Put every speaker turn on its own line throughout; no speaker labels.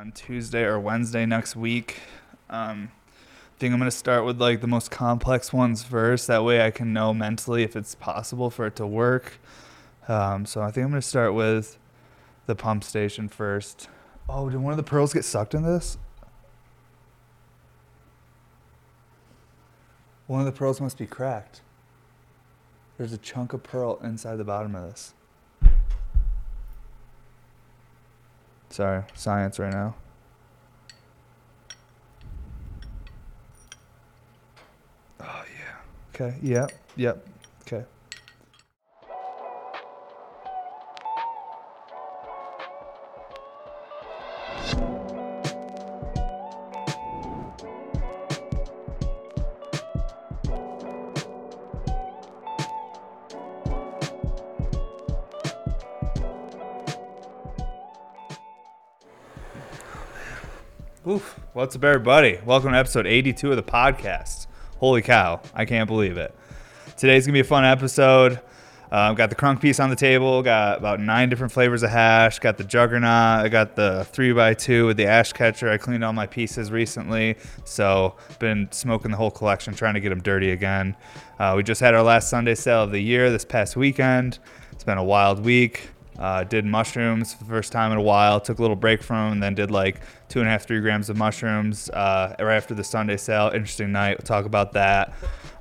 on Tuesday or Wednesday next week. Um, I think I'm gonna start with like the most complex ones first. That way I can know mentally if it's possible for it to work. Um, so I think I'm gonna start with the pump station first. Oh, did one of the pearls get sucked in this? One of the pearls must be cracked. There's a chunk of pearl inside the bottom of this. Sorry, science right now. Oh yeah. Okay. Yep. Yep. What's up, everybody? Welcome to episode 82 of the podcast. Holy cow. I can't believe it. Today's to be a fun episode. Uh, got the crunk piece on the table. Got about nine different flavors of hash. Got the juggernaut. I got the 3x2 with the ash catcher. I cleaned all my pieces recently. So, been smoking the whole collection, trying to get them dirty again. Uh, we just had our last Sunday sale of the year this past weekend. It's been a wild week. Uh, did mushrooms for the first time in a while. Took a little break from them, and then did like two and a half, three grams of mushrooms uh, right after the Sunday sale. Interesting night. We'll talk about that.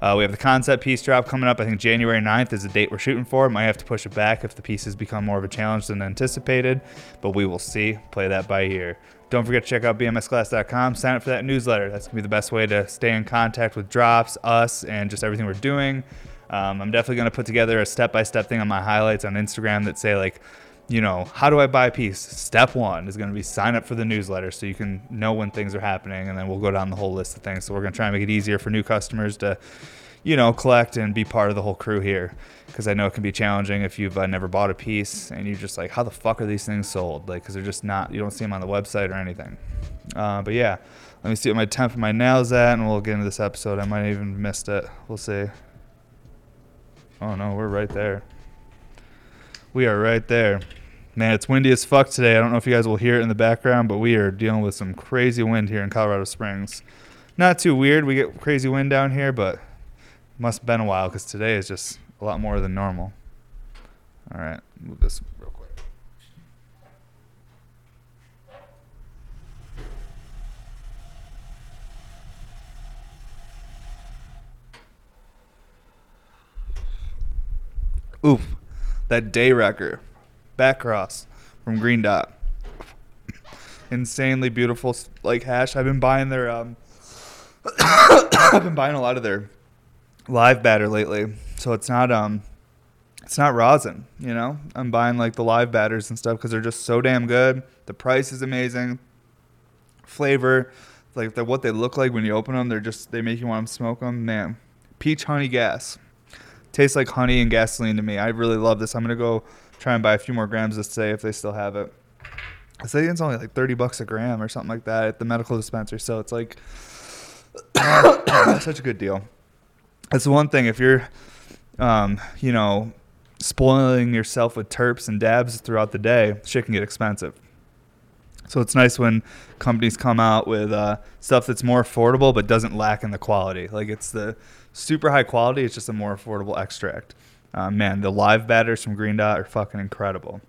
Uh, we have the concept piece drop coming up. I think January 9th is the date we're shooting for. Might have to push it back if the pieces become more of a challenge than anticipated, but we will see. Play that by ear. Don't forget to check out bmsglass.com. Sign up for that newsletter. That's going to be the best way to stay in contact with drops, us, and just everything we're doing. Um, I'm definitely going to put together a step by step thing on my highlights on Instagram that say, like, you know, how do I buy a piece? Step one is going to be sign up for the newsletter so you can know when things are happening. And then we'll go down the whole list of things. So we're going to try and make it easier for new customers to, you know, collect and be part of the whole crew here. Because I know it can be challenging if you've uh, never bought a piece and you're just like, how the fuck are these things sold? Like, because they're just not, you don't see them on the website or anything. Uh, but yeah, let me see what my temp of my nails at and we'll get into this episode. I might even missed it. We'll see. Oh no, we're right there. We are right there. Man, it's windy as fuck today. I don't know if you guys will hear it in the background, but we are dealing with some crazy wind here in Colorado Springs. Not too weird. We get crazy wind down here, but must have been a while because today is just a lot more than normal. All right, move this real quick. Oof, that day wrecker, back cross from Green Dot. Insanely beautiful, like hash. I've been buying their, um, I've been buying a lot of their live batter lately. So it's not, um, it's not rosin, you know. I'm buying like the live batters and stuff because they're just so damn good. The price is amazing. Flavor, like the, what they look like when you open them, they're just they make you want to smoke them. Man, peach honey gas tastes like honey and gasoline to me. I really love this. I'm gonna go try and buy a few more grams this day if they still have it. I think it's only like 30 bucks a gram or something like that at the medical dispensary. So it's like such a good deal. That's the one thing. If you're, um, you know, spoiling yourself with terps and dabs throughout the day, shit can get expensive. So it's nice when companies come out with uh, stuff that's more affordable but doesn't lack in the quality. Like it's the super high quality. It's just a more affordable extract. Uh, man, the live batters from Green Dot are fucking incredible.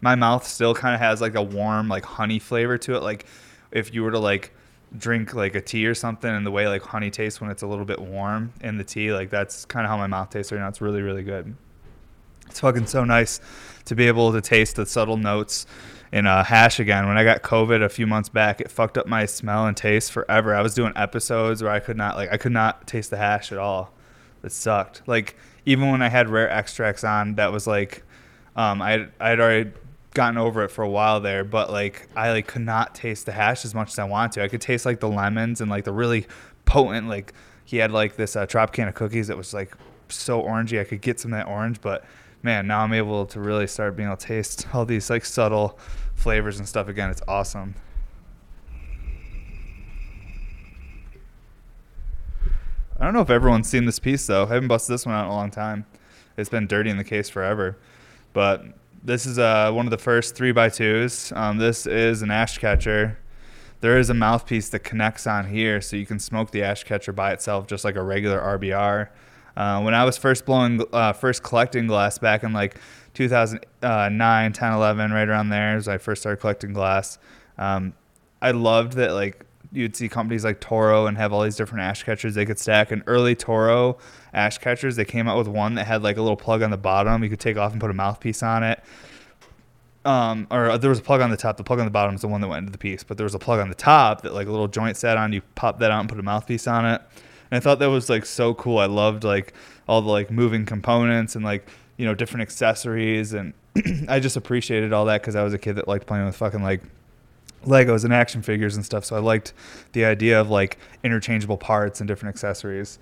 My mouth still kind of has like a warm, like honey flavor to it. Like if you were to like drink like a tea or something, and the way like honey tastes when it's a little bit warm in the tea, like that's kind of how my mouth tastes right now. It's really, really good. It's fucking so nice to be able to taste the subtle notes in a hash again. When I got COVID a few months back, it fucked up my smell and taste forever. I was doing episodes where I could not like I could not taste the hash at all. It sucked. Like even when I had rare extracts on, that was like um, I I had already gotten over it for a while there, but like I like could not taste the hash as much as I wanted to. I could taste like the lemons and like the really potent like he had like this uh, Tropicana cookies that was like so orangey. I could get some of that orange, but man, now I'm able to really start being able to taste all these like subtle flavors and stuff again. It's awesome. I don't know if everyone's seen this piece though. I haven't busted this one out in a long time. It's been dirty in the case forever. But this is uh, one of the first three by twos. Um, this is an ash catcher. There is a mouthpiece that connects on here, so you can smoke the ash catcher by itself, just like a regular RBR. Uh, when I was first blowing, uh, first collecting glass back in like 2009, 10, 11, right around there, as I first started collecting glass, um, I loved that like you'd see companies like Toro and have all these different ash catchers they could stack. And early Toro ash catchers, they came out with one that had like a little plug on the bottom. You could take off and put a mouthpiece on it. Um, or there was a plug on the top. The plug on the bottom is the one that went into the piece, but there was a plug on the top that like a little joint sat on. You pop that out and put a mouthpiece on it. And I thought that was like so cool. I loved like all the like moving components and like you know different accessories and I just appreciated all that because I was a kid that liked playing with fucking like Legos and action figures and stuff. So I liked the idea of like interchangeable parts and different accessories.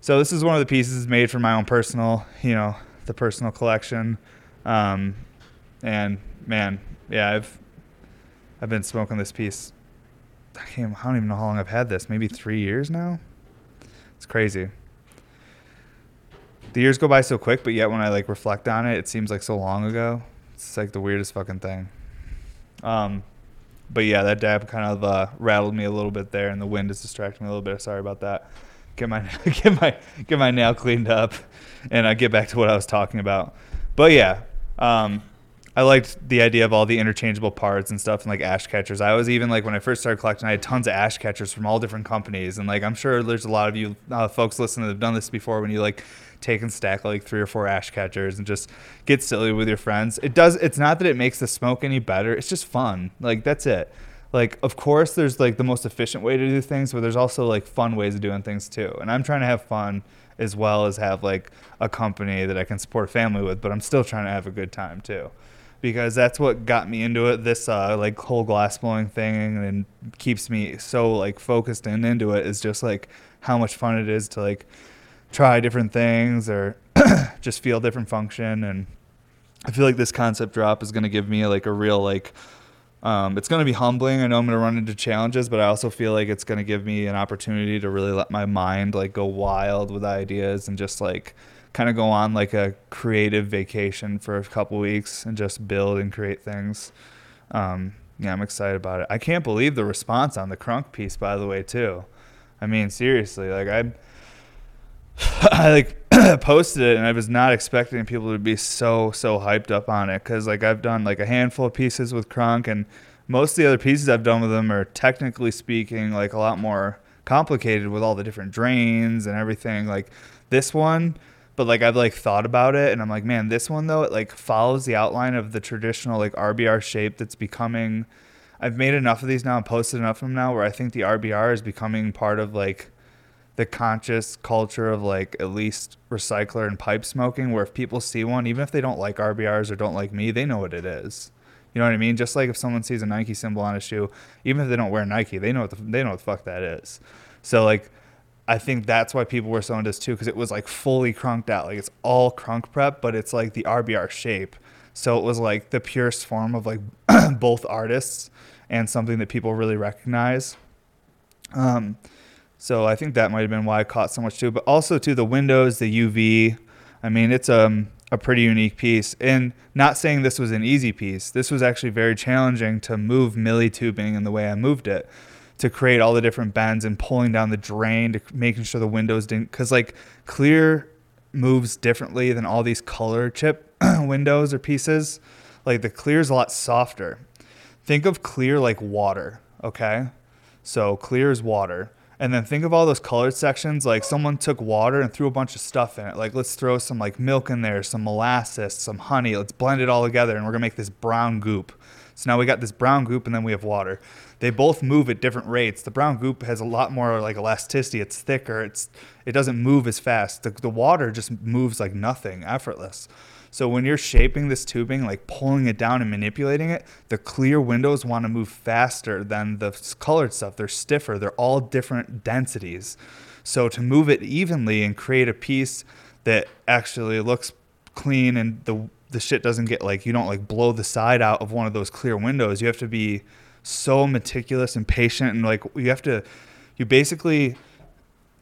So this is one of the pieces made for my own personal, you know, the personal collection. Um, and man, yeah, I've I've been smoking this piece. I can't. I don't even know how long I've had this. Maybe three years now. It's crazy. The years go by so quick, but yet when I like reflect on it, it seems like so long ago. It's like the weirdest fucking thing. Um, but yeah, that dab kind of uh, rattled me a little bit there, and the wind is distracting me a little bit. Sorry about that. Get my get my get my nail cleaned up, and I get back to what I was talking about. But yeah, um, I liked the idea of all the interchangeable parts and stuff, and like ash catchers. I was even like when I first started collecting, I had tons of ash catchers from all different companies, and like I'm sure there's a lot of you uh, folks listening that have done this before. When you like take and stack like three or four ash catchers and just get silly with your friends. It does. It's not that it makes the smoke any better. It's just fun. Like that's it. Like of course there's like the most efficient way to do things, but there's also like fun ways of doing things too. And I'm trying to have fun as well as have like a company that I can support a family with, but I'm still trying to have a good time too. Because that's what got me into it. This uh, like whole glass blowing thing and keeps me so like focused and into it is just like how much fun it is to like try different things or just feel different function and I feel like this concept drop is going to give me like a real like um, it's going to be humbling. I know I'm going to run into challenges, but I also feel like it's going to give me an opportunity to really let my mind like go wild with ideas and just like kind of go on like a creative vacation for a couple weeks and just build and create things. Um, yeah, I'm excited about it. I can't believe the response on the crunk piece, by the way, too. I mean, seriously, like I I like posted it and I was not expecting people to be so so hyped up on it because like I've done like a handful of pieces with Crunk and most of the other pieces I've done with them are technically speaking like a lot more complicated with all the different drains and everything. Like this one, but like I've like thought about it and I'm like, man, this one though it like follows the outline of the traditional like RBR shape that's becoming. I've made enough of these now and posted enough of them now where I think the RBR is becoming part of like the conscious culture of like at least recycler and pipe smoking where if people see one even if they don't like rbrs or don't like me they know what it is. You know what i mean? Just like if someone sees a nike symbol on a shoe even if they don't wear nike they know what the, they know what the fuck that is. So like i think that's why people were so into this too because it was like fully crunked out. Like it's all crunk prep but it's like the rbr shape. So it was like the purest form of like both artists and something that people really recognize. Um, so I think that might have been why I caught so much too. But also to the windows, the UV. I mean, it's um, a pretty unique piece. And not saying this was an easy piece. This was actually very challenging to move milli tubing in the way I moved it to create all the different bends and pulling down the drain to making sure the windows didn't because like clear moves differently than all these color chip windows or pieces. Like the clear is a lot softer. Think of clear like water, okay? So clear is water and then think of all those colored sections. Like someone took water and threw a bunch of stuff in it. Like let's throw some like milk in there, some molasses, some honey. Let's blend it all together and we're gonna make this brown goop. So now we got this brown goop and then we have water. They both move at different rates. The brown goop has a lot more like elasticity. It's thicker. It's it doesn't move as fast. The, the water just moves like nothing, effortless. So when you're shaping this tubing, like pulling it down and manipulating it, the clear windows want to move faster than the colored stuff. They're stiffer. They're all different densities. So to move it evenly and create a piece that actually looks clean and the the shit doesn't get like you don't like blow the side out of one of those clear windows. You have to be so meticulous and patient and like you have to you basically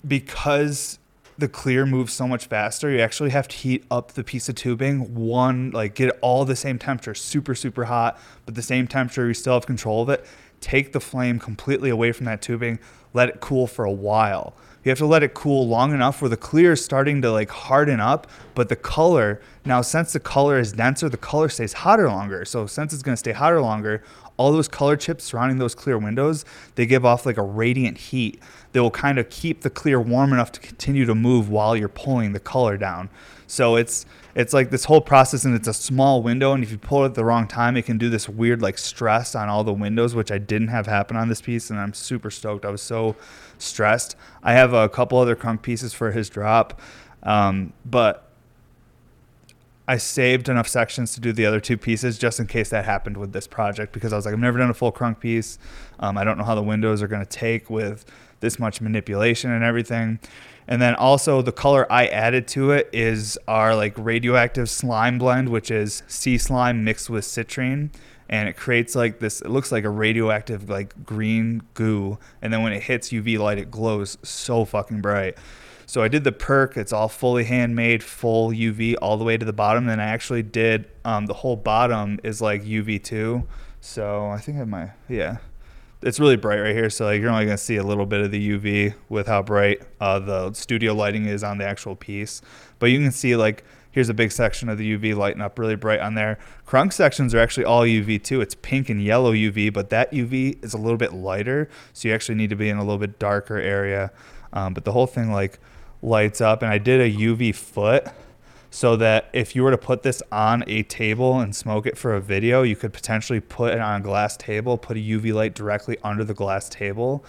because the clear moves so much faster. You actually have to heat up the piece of tubing one, like get all the same temperature, super, super hot, but the same temperature, you still have control of it. Take the flame completely away from that tubing, let it cool for a while. You have to let it cool long enough where the clear is starting to like harden up, but the color, now since the color is denser, the color stays hotter longer. So since it's gonna stay hotter longer, all those color chips surrounding those clear windows, they give off like a radiant heat that will kind of keep the clear warm enough to continue to move while you're pulling the color down. So it's it's like this whole process and it's a small window and if you pull it at the wrong time it can do this weird like stress on all the windows which I didn't have happen on this piece and I'm super stoked. I was so stressed. I have a couple other crunk pieces for his drop. Um, but I saved enough sections to do the other two pieces just in case that happened with this project because I was like, I've never done a full crunk piece. Um, I don't know how the windows are going to take with this much manipulation and everything. And then also the color I added to it is our like radioactive slime blend, which is sea slime mixed with citrine. And it creates like this, it looks like a radioactive like green goo. And then when it hits UV light, it glows so fucking bright. So I did the perk. It's all fully handmade, full UV all the way to the bottom. Then I actually did um, the whole bottom is like UV two. So I think I might, yeah. It's really bright right here, so like you're only gonna see a little bit of the UV with how bright uh, the studio lighting is on the actual piece. But you can see like here's a big section of the UV lighting up really bright on there. Crunk sections are actually all UV too. It's pink and yellow UV, but that UV is a little bit lighter, so you actually need to be in a little bit darker area. Um, but the whole thing like lights up and I did a UV foot so that if you were to put this on a table and smoke it for a video, you could potentially put it on a glass table, put a UV light directly under the glass table,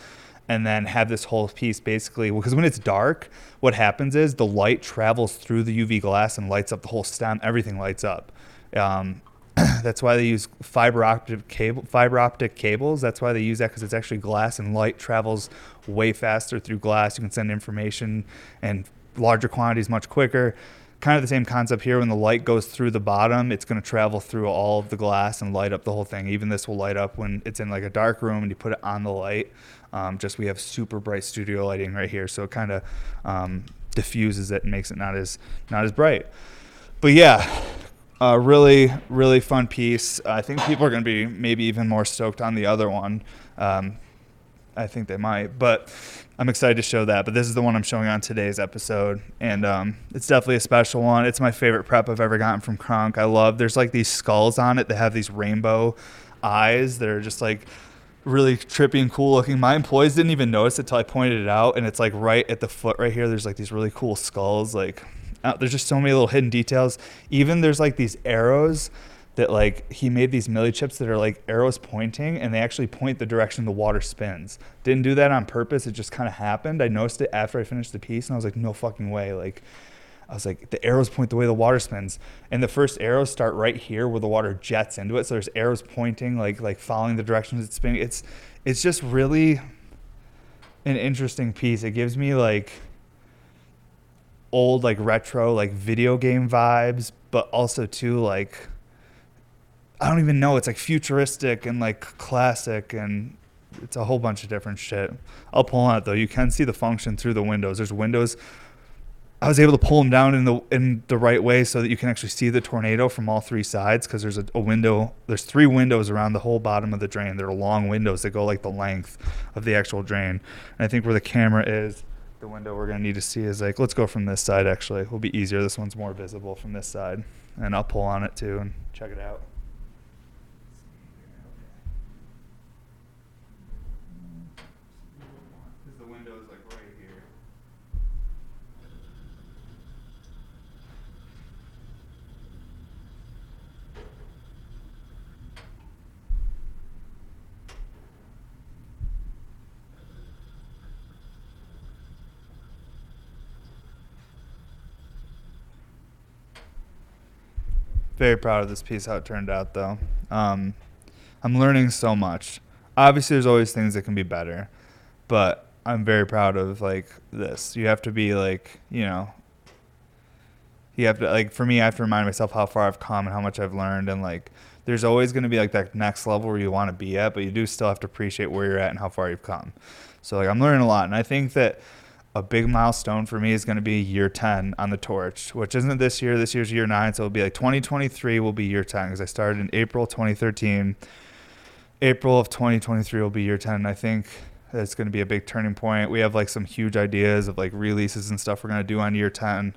and then have this whole piece basically because when it's dark, what happens is the light travels through the UV glass and lights up the whole stem. Everything lights up. Um, that's why they use fiber optic cable fiber optic cables. That's why they use that because it's actually glass and light travels way faster through glass. You can send information and larger quantities much quicker. Kind of the same concept here. When the light goes through the bottom, it's going to travel through all of the glass and light up the whole thing. Even this will light up when it's in like a dark room and you put it on the light. Um, just we have super bright studio lighting right here, so it kind of um, diffuses it and makes it not as not as bright. But yeah, a really, really fun piece. I think people are going to be maybe even more stoked on the other one. Um, I think they might, but I'm excited to show that. But this is the one I'm showing on today's episode, and um, it's definitely a special one. It's my favorite prep I've ever gotten from Crunk. I love. There's like these skulls on it that have these rainbow eyes that are just like really trippy and cool looking. My employees didn't even notice it until I pointed it out, and it's like right at the foot right here. There's like these really cool skulls, like uh, there's just so many little hidden details. Even there's like these arrows that like he made these milli chips that are like arrows pointing and they actually point the direction the water spins. Didn't do that on purpose. It just kind of happened. I noticed it after I finished the piece and I was like, no fucking way. Like, I was like, the arrows point the way the water spins. And the first arrows start right here where the water jets into it. So there's arrows pointing, like like following the directions it's spinning. It's it's just really an interesting piece. It gives me like old like retro like video game vibes, but also too like I don't even know. It's like futuristic and like classic and it's a whole bunch of different shit. I'll pull on it though. You can see the function through the windows. There's windows. I was able to pull them down in the in the right way so that you can actually see the tornado from all three sides because there's a, a, window. There's three windows around the whole bottom of the drain. They're long windows that go like the length of the actual drain. And I think where the camera is, the window we're going to need to see is like, let's go from this side actually. It will be easier. This one's more visible from this side. And I'll pull on it too and check it out. Very proud of this piece how it turned out though. Um, i'm learning so much. Obviously there's always things that can be better but i'm very proud of like this. You have to be like you know you have to like for me i have to remind myself how far i've come and how much i've learned and like there's always going to be like that next level where you want to be at but you do still have to appreciate where you're at and how far you've come. So like i'm learning a lot and i think that a big milestone for me is going to be year 10 on the torch, which isn't this year. This year's year nine. So it'll be like 2023 will be year 10 because I started in April 2013. April of 2023 will be year 10. And I think it's going to be a big turning point. We have like some huge ideas of like releases and stuff we're going to do on year 10.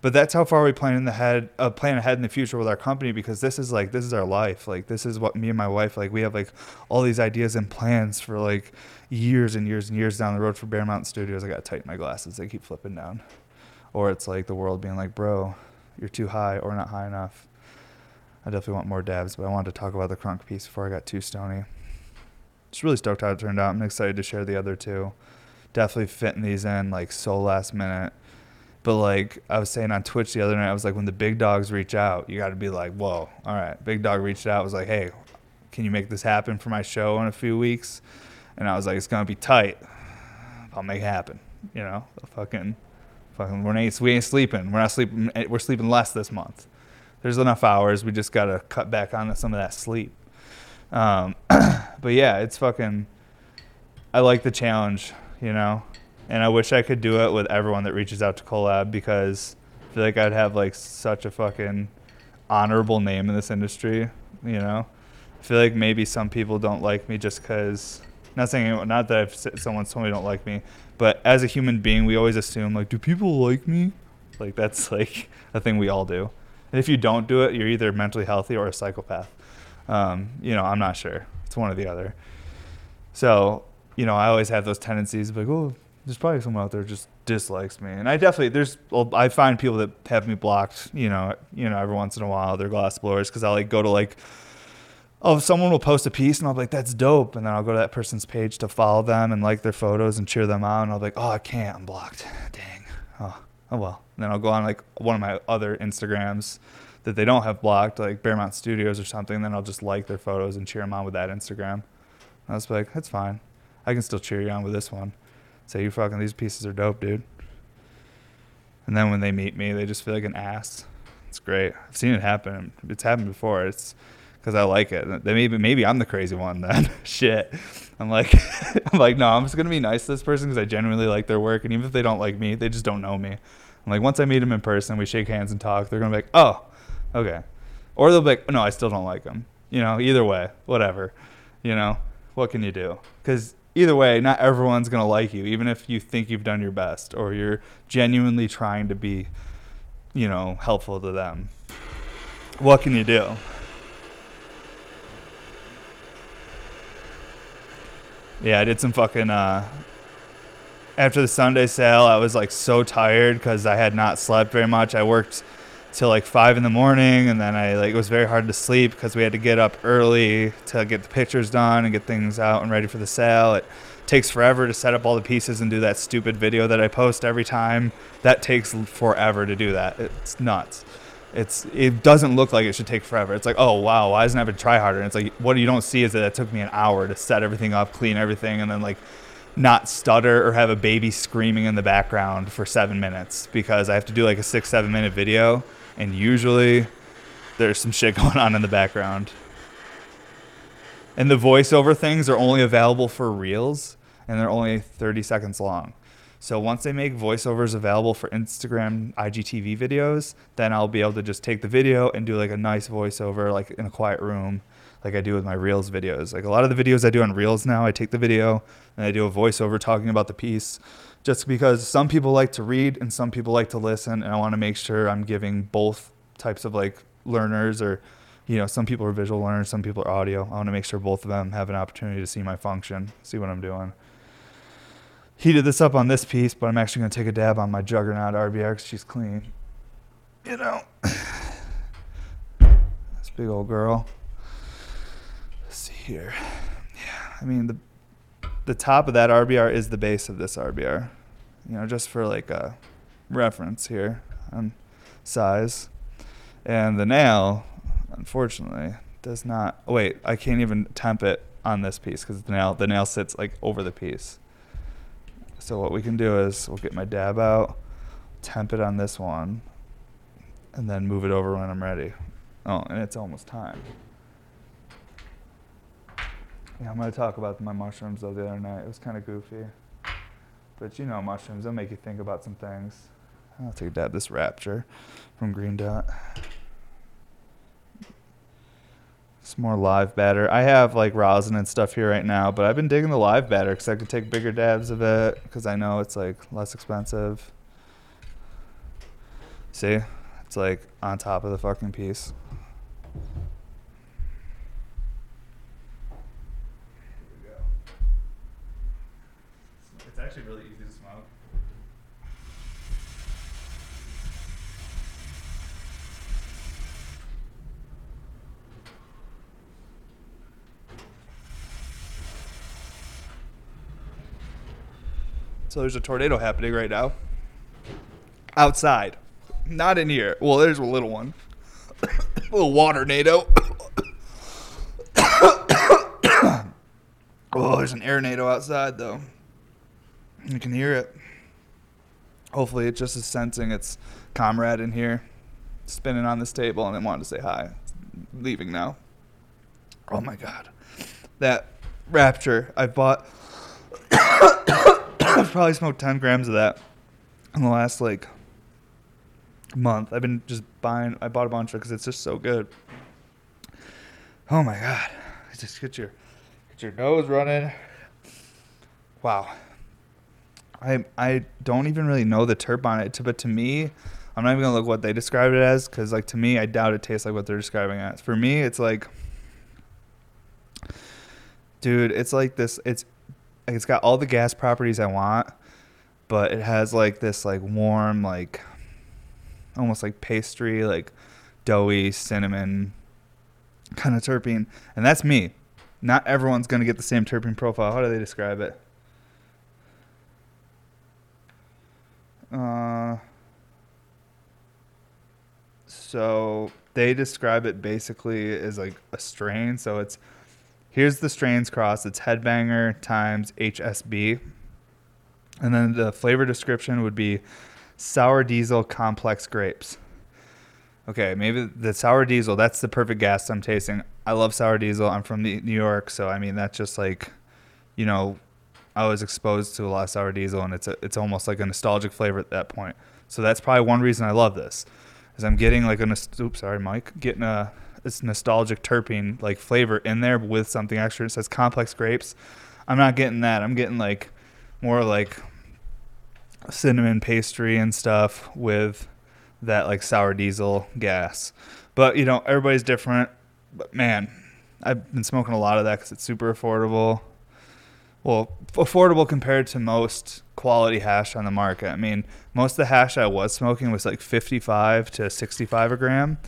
But that's how far we plan in the head, uh, plan ahead in the future with our company because this is like this is our life. Like this is what me and my wife like. We have like all these ideas and plans for like years and years and years down the road for Bear Mountain Studios. I got to tighten my glasses; they keep flipping down. Or it's like the world being like, "Bro, you're too high or not high enough." I definitely want more dabs, but I wanted to talk about the crunk piece before I got too stony. Just really stoked how it turned out. I'm excited to share the other two. Definitely fitting these in like so last minute. But like I was saying on Twitch the other night, I was like, when the big dogs reach out, you got to be like, whoa, all right. Big dog reached out, was like, hey, can you make this happen for my show in a few weeks? And I was like, it's gonna be tight. I'll make it happen. You know, fucking, fucking, we're ain't, we ain't sleeping. We're not sleeping. We're sleeping less this month there's enough hours. We just gotta cut back on some of that sleep. Um, but yeah, it's fucking. I like the challenge, you know, and I wish I could do it with everyone that reaches out to collab because I feel like I'd have like such a fucking honorable name in this industry, you know. I feel like maybe some people don't like me just because. Not saying not that if someone told me don't like me, but as a human being, we always assume like, do people like me? Like that's like a thing we all do. And if you don't do it, you're either mentally healthy or a psychopath. Um, you know, I'm not sure. It's one or the other. So, you know, I always have those tendencies like, oh, there's probably someone out there just dislikes me. And I definitely there's I find people that have me blocked, you know, you know, every once in a while they're glass blowers because I'll like go to like oh, someone will post a piece and I'll be like, that's dope. And then I'll go to that person's page to follow them and like their photos and cheer them on. And I'll be like, oh, I can't. I'm blocked. Dang. Oh, oh well. And then I'll go on like one of my other Instagrams that they don't have blocked, like Bear Mountain Studios or something. And then I'll just like their photos and cheer them on with that Instagram. And I was like, that's fine. I can still cheer you on with this one. Say you fucking these pieces are dope, dude. And then when they meet me, they just feel like an ass. It's great. I've seen it happen. It's happened before. It's because I like it. Maybe maybe I'm the crazy one then. Shit. I'm like I'm like no. I'm just gonna be nice to this person because I genuinely like their work, and even if they don't like me, they just don't know me. I'm like, once I meet them in person, we shake hands and talk. They're gonna be like, oh, okay, or they'll be like, no, I still don't like them. You know, either way, whatever. You know, what can you do? Because either way, not everyone's gonna like you, even if you think you've done your best or you're genuinely trying to be, you know, helpful to them. What can you do? Yeah, I did some fucking uh, after the Sunday sale, I was like so tired because I had not slept very much. I worked till like five in the morning, and then I like it was very hard to sleep because we had to get up early to get the pictures done and get things out and ready for the sale. It takes forever to set up all the pieces and do that stupid video that I post every time. That takes forever to do that. It's nuts. It's it doesn't look like it should take forever. It's like, oh wow, why doesn't it have to try harder? And it's like what you don't see is that it took me an hour to set everything up, clean everything, and then like not stutter or have a baby screaming in the background for seven minutes because I have to do like a six, seven minute video. And usually there's some shit going on in the background. And the voiceover things are only available for reels and they're only 30 seconds long. So once they make voiceovers available for Instagram IGTV videos, then I'll be able to just take the video and do like a nice voiceover like in a quiet room like I do with my Reels videos. Like a lot of the videos I do on Reels now, I take the video and I do a voiceover talking about the piece just because some people like to read and some people like to listen and I want to make sure I'm giving both types of like learners or you know, some people are visual learners, some people are audio. I want to make sure both of them have an opportunity to see my function, see what I'm doing. Heated this up on this piece, but I'm actually going to take a dab on my Juggernaut RBR because she's clean. You know, this big old girl Let's see here. Yeah, I mean the the top of that RBR is the base of this RBR. You know, just for like a reference here on size. And the nail, unfortunately, does not. Wait, I can't even temp it on this piece because the nail the nail sits like over the piece. So what we can do is we'll get my dab out, temp it on this one, and then move it over when I'm ready. Oh, and it's almost time. Yeah, I'm gonna talk about my mushrooms though the other night. It was kind of goofy. But you know, mushrooms, they'll make you think about some things. I'll take a dab this Rapture from Green Dot. It's more live batter. I have like rosin and stuff here right now, but I've been digging the live batter because I can take bigger dabs of it because I know it's like less expensive. See? It's like on top of the fucking piece. It's actually really easy to smoke. So there's a tornado happening right now. Outside. Not in here. Well, there's a little one. a little water nado. oh, there's an air nado outside though. You can hear it. Hopefully, it just is sensing its comrade in here, spinning on this table, and it wanted to say hi. Leaving now. Oh my god, that Rapture! I bought. I've probably smoked ten grams of that in the last like month. I've been just buying. I bought a bunch of it because it's just so good. Oh my god! It just get your get your nose running. Wow. I I don't even really know the terp on it, but to me, I'm not even gonna look what they describe it as because like to me, I doubt it tastes like what they're describing it as. For me, it's like, dude, it's like this. It's it's got all the gas properties I want, but it has like this like warm like almost like pastry like doughy cinnamon kind of terpene, and that's me. Not everyone's gonna get the same terpene profile. How do they describe it? Uh, so they describe it basically as like a strain. So it's here's the strains cross. It's Headbanger times HSB, and then the flavor description would be sour diesel complex grapes. Okay, maybe the sour diesel. That's the perfect gas I'm tasting. I love sour diesel. I'm from New York, so I mean that's just like, you know, I was exposed to a lot of sour diesel, and it's a, it's almost like a nostalgic flavor at that point. So that's probably one reason I love this, is I'm getting like a oops sorry Mike getting a this nostalgic terpene like flavor in there with something extra. It says complex grapes. I'm not getting that. I'm getting like more like cinnamon pastry and stuff with that like sour diesel gas. But you know everybody's different. But man, I've been smoking a lot of that because it's super affordable well, affordable compared to most quality hash on the market. I mean, most of the hash I was smoking was like 55 to 65 a gram.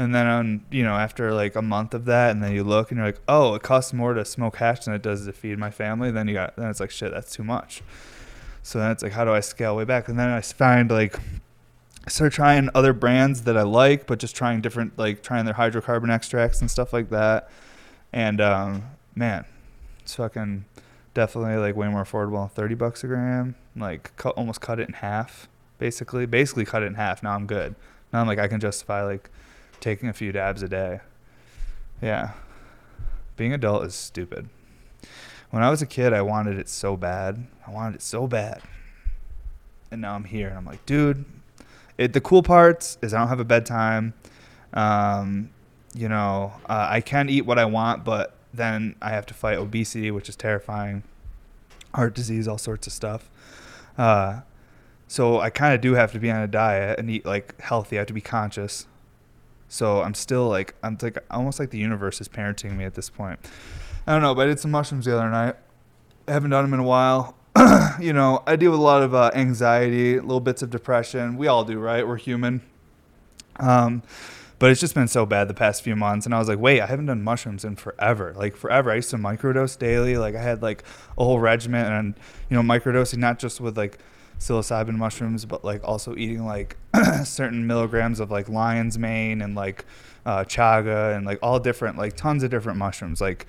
And then on, you know, after like a month of that, and then you look and you're like, oh, it costs more to smoke hash than it does to feed my family. Then you got, then it's like, shit, that's too much. So then it's like, how do I scale way back? And then I find like, start trying other brands that I like, but just trying different, like trying their hydrocarbon extracts and stuff like that. And um, man, it's fucking definitely like way more affordable 30 bucks a gram like cut, almost cut it in half basically basically cut it in half now i'm good now i'm like i can justify like taking a few dabs a day. Yeah. Being adult is stupid. When i was a kid i wanted it so bad. I wanted it so bad. And now i'm here and i'm like dude it, the cool parts is i don't have a bedtime. Um, you know uh, i can eat what i want but then I have to fight obesity, which is terrifying, heart disease, all sorts of stuff. Uh, so I kind of do have to be on a diet and eat like healthy. I have to be conscious. So I'm still like I'm like almost like the universe is parenting me at this point. I don't know, but I did some mushrooms the other night. I haven't done them in a while. you know, I deal with a lot of uh, anxiety, little bits of depression. We all do, right? We're human. Um, but it's just been so bad the past few months. And I was like, wait, I haven't done mushrooms in forever. Like forever. I used to microdose daily. Like I had like a whole regimen and, you know, microdosing not just with like psilocybin mushrooms, but like also eating like certain milligrams of like lion's mane and like uh, chaga and like all different, like tons of different mushrooms. Like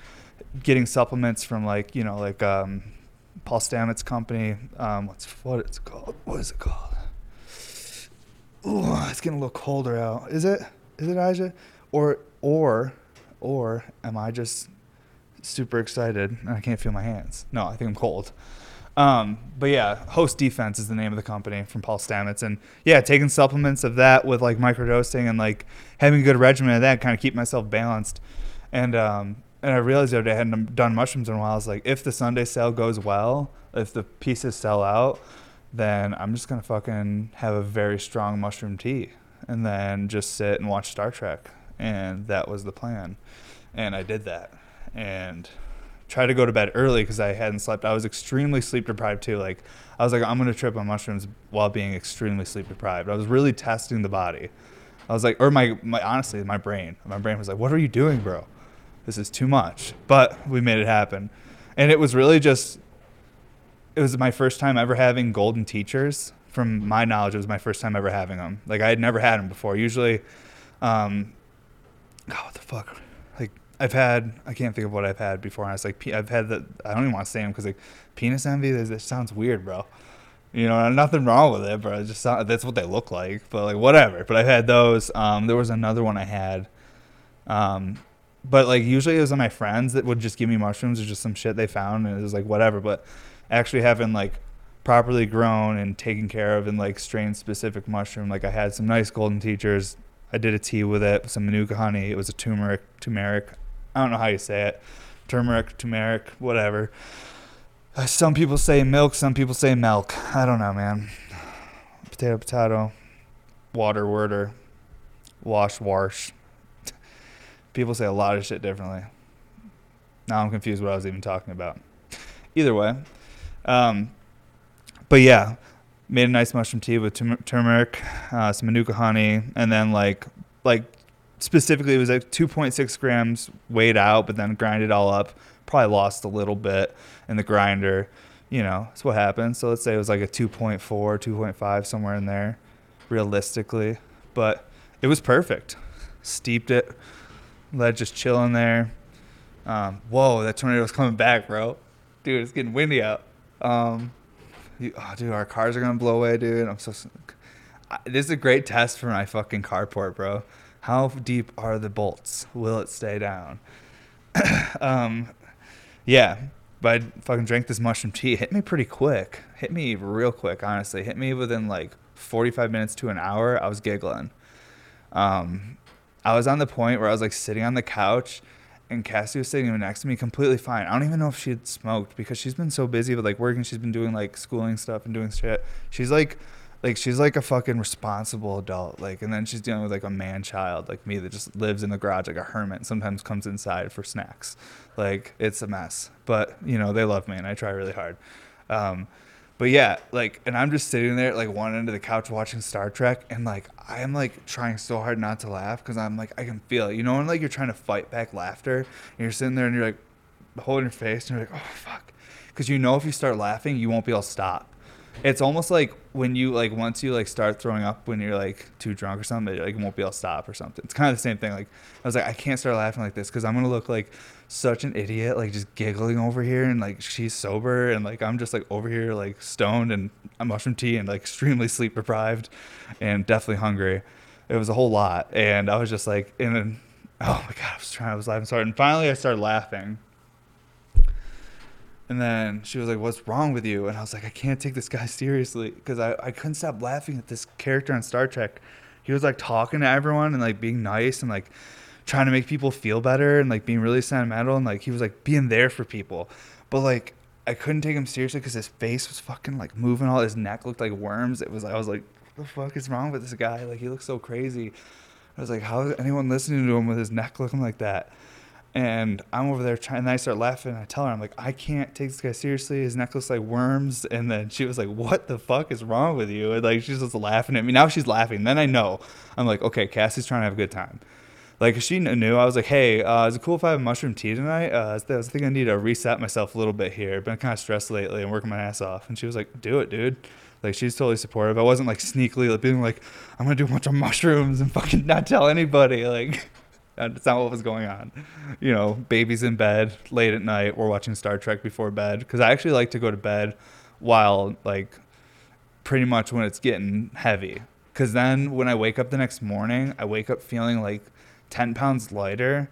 getting supplements from like, you know, like um, Paul Stamets company. Um, what's what it's called? What is it called? Ooh, it's getting a little colder out. Is it? Is it Aja? Or or or am I just super excited. And I can't feel my hands. No, I think I'm cold. Um, but yeah, Host Defense is the name of the company from Paul Stamets, and yeah, taking supplements of that with like microdosing and like having a good regimen of that, kind of keep myself balanced. And um, and I realized the other day I hadn't done mushrooms in a while. I was like, if the Sunday sale goes well, if the pieces sell out, then I'm just gonna fucking have a very strong mushroom tea, and then just sit and watch Star Trek. And that was the plan, and I did that, and try to go to bed early because I hadn't slept. I was extremely sleep deprived too. Like I was like, I'm gonna trip on mushrooms while being extremely sleep deprived. I was really testing the body. I was like, or my, my honestly, my brain, my brain was like, what are you doing, bro? This is too much. But we made it happen, and it was really just. It was my first time ever having golden teachers. From my knowledge, it was my first time ever having them. Like I had never had them before. Usually, um, what the fuck? I've had I can't think of what I've had before. I was like I've had the I don't even want to say them because like penis envy. This sounds weird, bro. You know, nothing wrong with it, but it just that's what they look like. But like whatever. But I've had those. Um, there was another one I had. Um, but like usually it was my friends that would just give me mushrooms or just some shit they found, and it was like whatever. But actually having like properly grown and taken care of and like strain specific mushroom, like I had some nice golden teachers. I did a tea with it, some manuka honey. It was a turmeric, turmeric I don't know how you say it. Turmeric, turmeric, whatever. Uh, some people say milk, some people say milk. I don't know, man. Potato, potato. Water, worder. Wash, wash. people say a lot of shit differently. Now I'm confused what I was even talking about. Either way. Um, but yeah, made a nice mushroom tea with turmeric, uh, some manuka honey, and then like like specifically it was like 2.6 grams weighed out, but then grind it all up. Probably lost a little bit in the grinder. You know, that's what happens. So let's say it was like a 2.4, 2.5, somewhere in there, realistically. But it was perfect. Steeped it, let it just chill in there. Um, whoa, that tornado tornado's coming back, bro. Dude, it's getting windy out. Um, you, oh, dude, our cars are gonna blow away, dude. I'm so. I, this is a great test for my fucking carport, bro. How deep are the bolts? Will it stay down? um, yeah, but I fucking drank this mushroom tea. It hit me pretty quick. Hit me real quick, honestly. Hit me within like 45 minutes to an hour. I was giggling. Um, I was on the point where I was like sitting on the couch and Cassie was sitting next to me completely fine. I don't even know if she had smoked because she's been so busy with like working. She's been doing like schooling stuff and doing shit. She's like like she's like a fucking responsible adult like and then she's dealing with like a man child like me that just lives in the garage like a hermit and sometimes comes inside for snacks. Like it's a mess. But you know they love me and i try really hard. Um, but yeah like and i'm just sitting there like one end of the couch watching star trek and like i'm like trying so hard not to laugh because i'm like i can feel it. You know when like you're trying to fight back laughter and you're sitting there and you're like holding your face and you're like oh fuck. Because you know if you start laughing you won't be able to stop it's almost like when you like once you like start throwing up when you're like too drunk or something, like you won't be able to stop or something. It's kind of the same thing. Like I was like, I can't start laughing like this because I'm gonna look like such an idiot, like just giggling over here, and like she's sober, and like I'm just like over here like stoned and a mushroom tea and like extremely sleep deprived, and definitely hungry. It was a whole lot, and I was just like, and then oh my god, I was trying, I was laughing so hard, and finally I started laughing and then she was like, "What's wrong with you?" And I was like, "I can't take this guy seriously because I, I couldn't stop laughing at this character on Star Trek. He was like talking to everyone and like being nice and like trying to make people feel better and like being really sentimental and like he was like being there for people. But like I couldn't take him seriously because his face was fucking like moving. All his neck looked like worms. It was I was like, "What the fuck is wrong with this guy? Like he looks so crazy." I was like, "How is anyone listening to him with his neck looking like that?" And I'm over there trying, and I start laughing. I tell her, I'm like, I can't take this guy seriously. His neck looks like worms. And then she was like, What the fuck is wrong with you? And like, she's just laughing at me. Now she's laughing. Then I know. I'm like, Okay, Cassie's trying to have a good time. Like, she knew. I was like, Hey, uh, is it cool if I have mushroom tea tonight? Uh, I was thinking I need to reset myself a little bit here. Been kind of stressed lately and working my ass off. And she was like, Do it, dude. Like, she's totally supportive. I wasn't like sneakily like, being like, I'm to do a bunch of mushrooms and fucking not tell anybody. Like, that's not what was going on. You know, baby's in bed late at night. We're watching Star Trek before bed because I actually like to go to bed while like pretty much when it's getting heavy. Because then when I wake up the next morning, I wake up feeling like 10 pounds lighter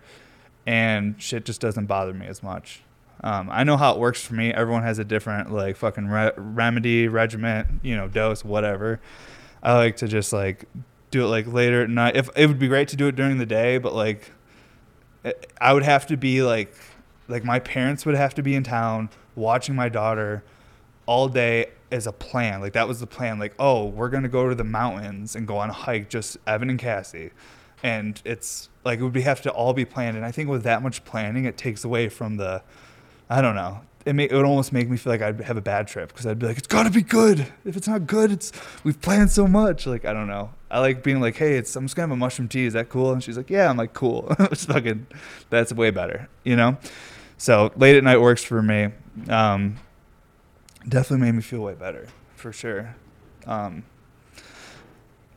and shit just doesn't bother me as much. Um, I know how it works for me. Everyone has a different like fucking re- remedy, regiment, you know, dose, whatever. I like to just like do it like later at night. If it would be great to do it during the day, but like I would have to be like like my parents would have to be in town watching my daughter all day as a plan. Like that was the plan. Like, oh, we're gonna go to the mountains and go on a hike, just Evan and Cassie. And it's like it would be have to all be planned. And I think with that much planning, it takes away from the I don't know. It, may, it would almost make me feel like I'd have a bad trip because I'd be like, it's got to be good. If it's not good, it's we've planned so much. Like I don't know. I like being like, hey, it's I'm just gonna have a mushroom tea. Is that cool? And she's like, yeah. I'm like, cool. it's fucking that's way better, you know. So late at night works for me. Um, definitely made me feel way better for sure. Um,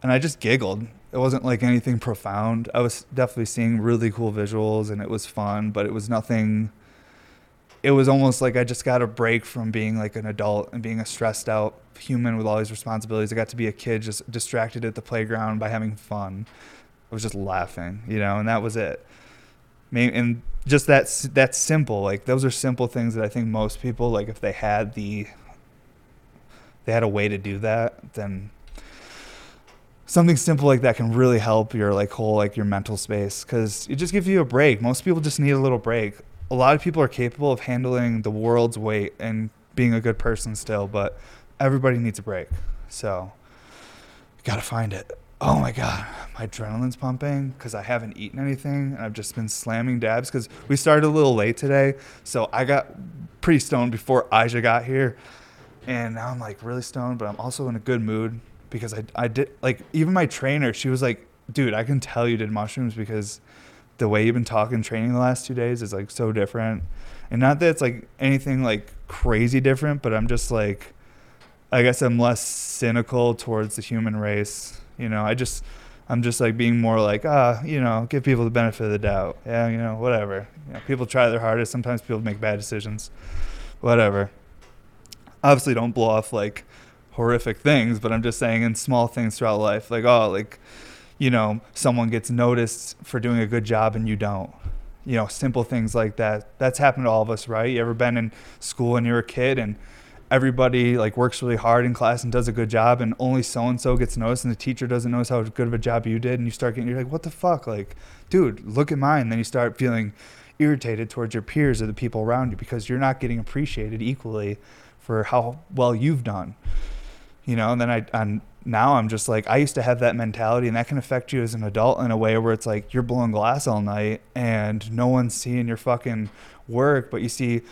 and I just giggled. It wasn't like anything profound. I was definitely seeing really cool visuals and it was fun, but it was nothing it was almost like I just got a break from being like an adult and being a stressed out human with all these responsibilities. I got to be a kid just distracted at the playground by having fun. I was just laughing, you know, and that was it. And just that that's simple. Like those are simple things that I think most people like if they had the they had a way to do that, then something simple like that can really help your like whole like your mental space because it just gives you a break. Most people just need a little break a lot of people are capable of handling the world's weight and being a good person still, but everybody needs a break. So, gotta find it. Oh my god, my adrenaline's pumping because I haven't eaten anything and I've just been slamming dabs because we started a little late today. So I got pretty stoned before Aja got here, and now I'm like really stoned, but I'm also in a good mood because I I did like even my trainer. She was like, "Dude, I can tell you did mushrooms because." The way you've been talking training the last two days is like so different. And not that it's like anything like crazy different, but I'm just like, I guess I'm less cynical towards the human race. You know, I just, I'm just like being more like, ah, you know, give people the benefit of the doubt. Yeah, you know, whatever. You know, people try their hardest. Sometimes people make bad decisions. Whatever. Obviously, don't blow off like horrific things, but I'm just saying in small things throughout life, like, oh, like, you know, someone gets noticed for doing a good job and you don't. You know, simple things like that. That's happened to all of us, right? You ever been in school and you're a kid and everybody like works really hard in class and does a good job and only so and so gets noticed and the teacher doesn't notice how good of a job you did and you start getting you're like, What the fuck? Like, dude, look at mine. And Then you start feeling irritated towards your peers or the people around you because you're not getting appreciated equally for how well you've done. You know, and then I on now I'm just like I used to have that mentality and that can affect you as an adult in a way where it's like you're blowing glass all night and no one's seeing your fucking work but you see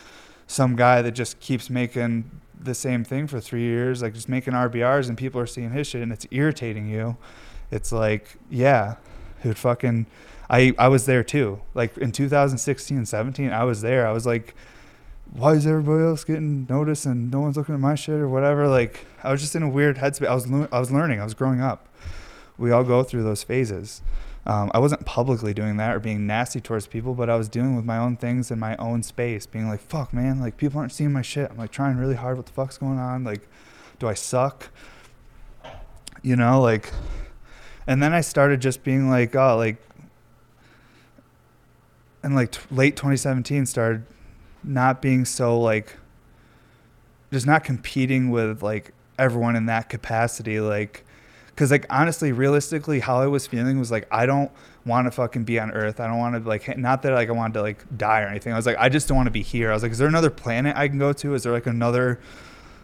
some guy that just keeps making the same thing for 3 years like just making RBRs and people are seeing his shit and it's irritating you. It's like yeah dude fucking I I was there too. Like in 2016 and 17 I was there. I was like why is everybody else getting noticed and no one's looking at my shit or whatever? Like I was just in a weird headspace. I was I was learning. I was growing up. We all go through those phases. Um, I wasn't publicly doing that or being nasty towards people, but I was dealing with my own things in my own space, being like, "Fuck, man! Like people aren't seeing my shit." I'm like trying really hard. What the fuck's going on? Like, do I suck? You know, like, and then I started just being like, oh, like, and like t- late 2017 started not being so like just not competing with like everyone in that capacity like because like honestly realistically how i was feeling was like i don't want to fucking be on earth. I don't want to like not that like i wanted to like die or anything. I was like i just don't want to be here. I was like is there another planet i can go to? Is there like another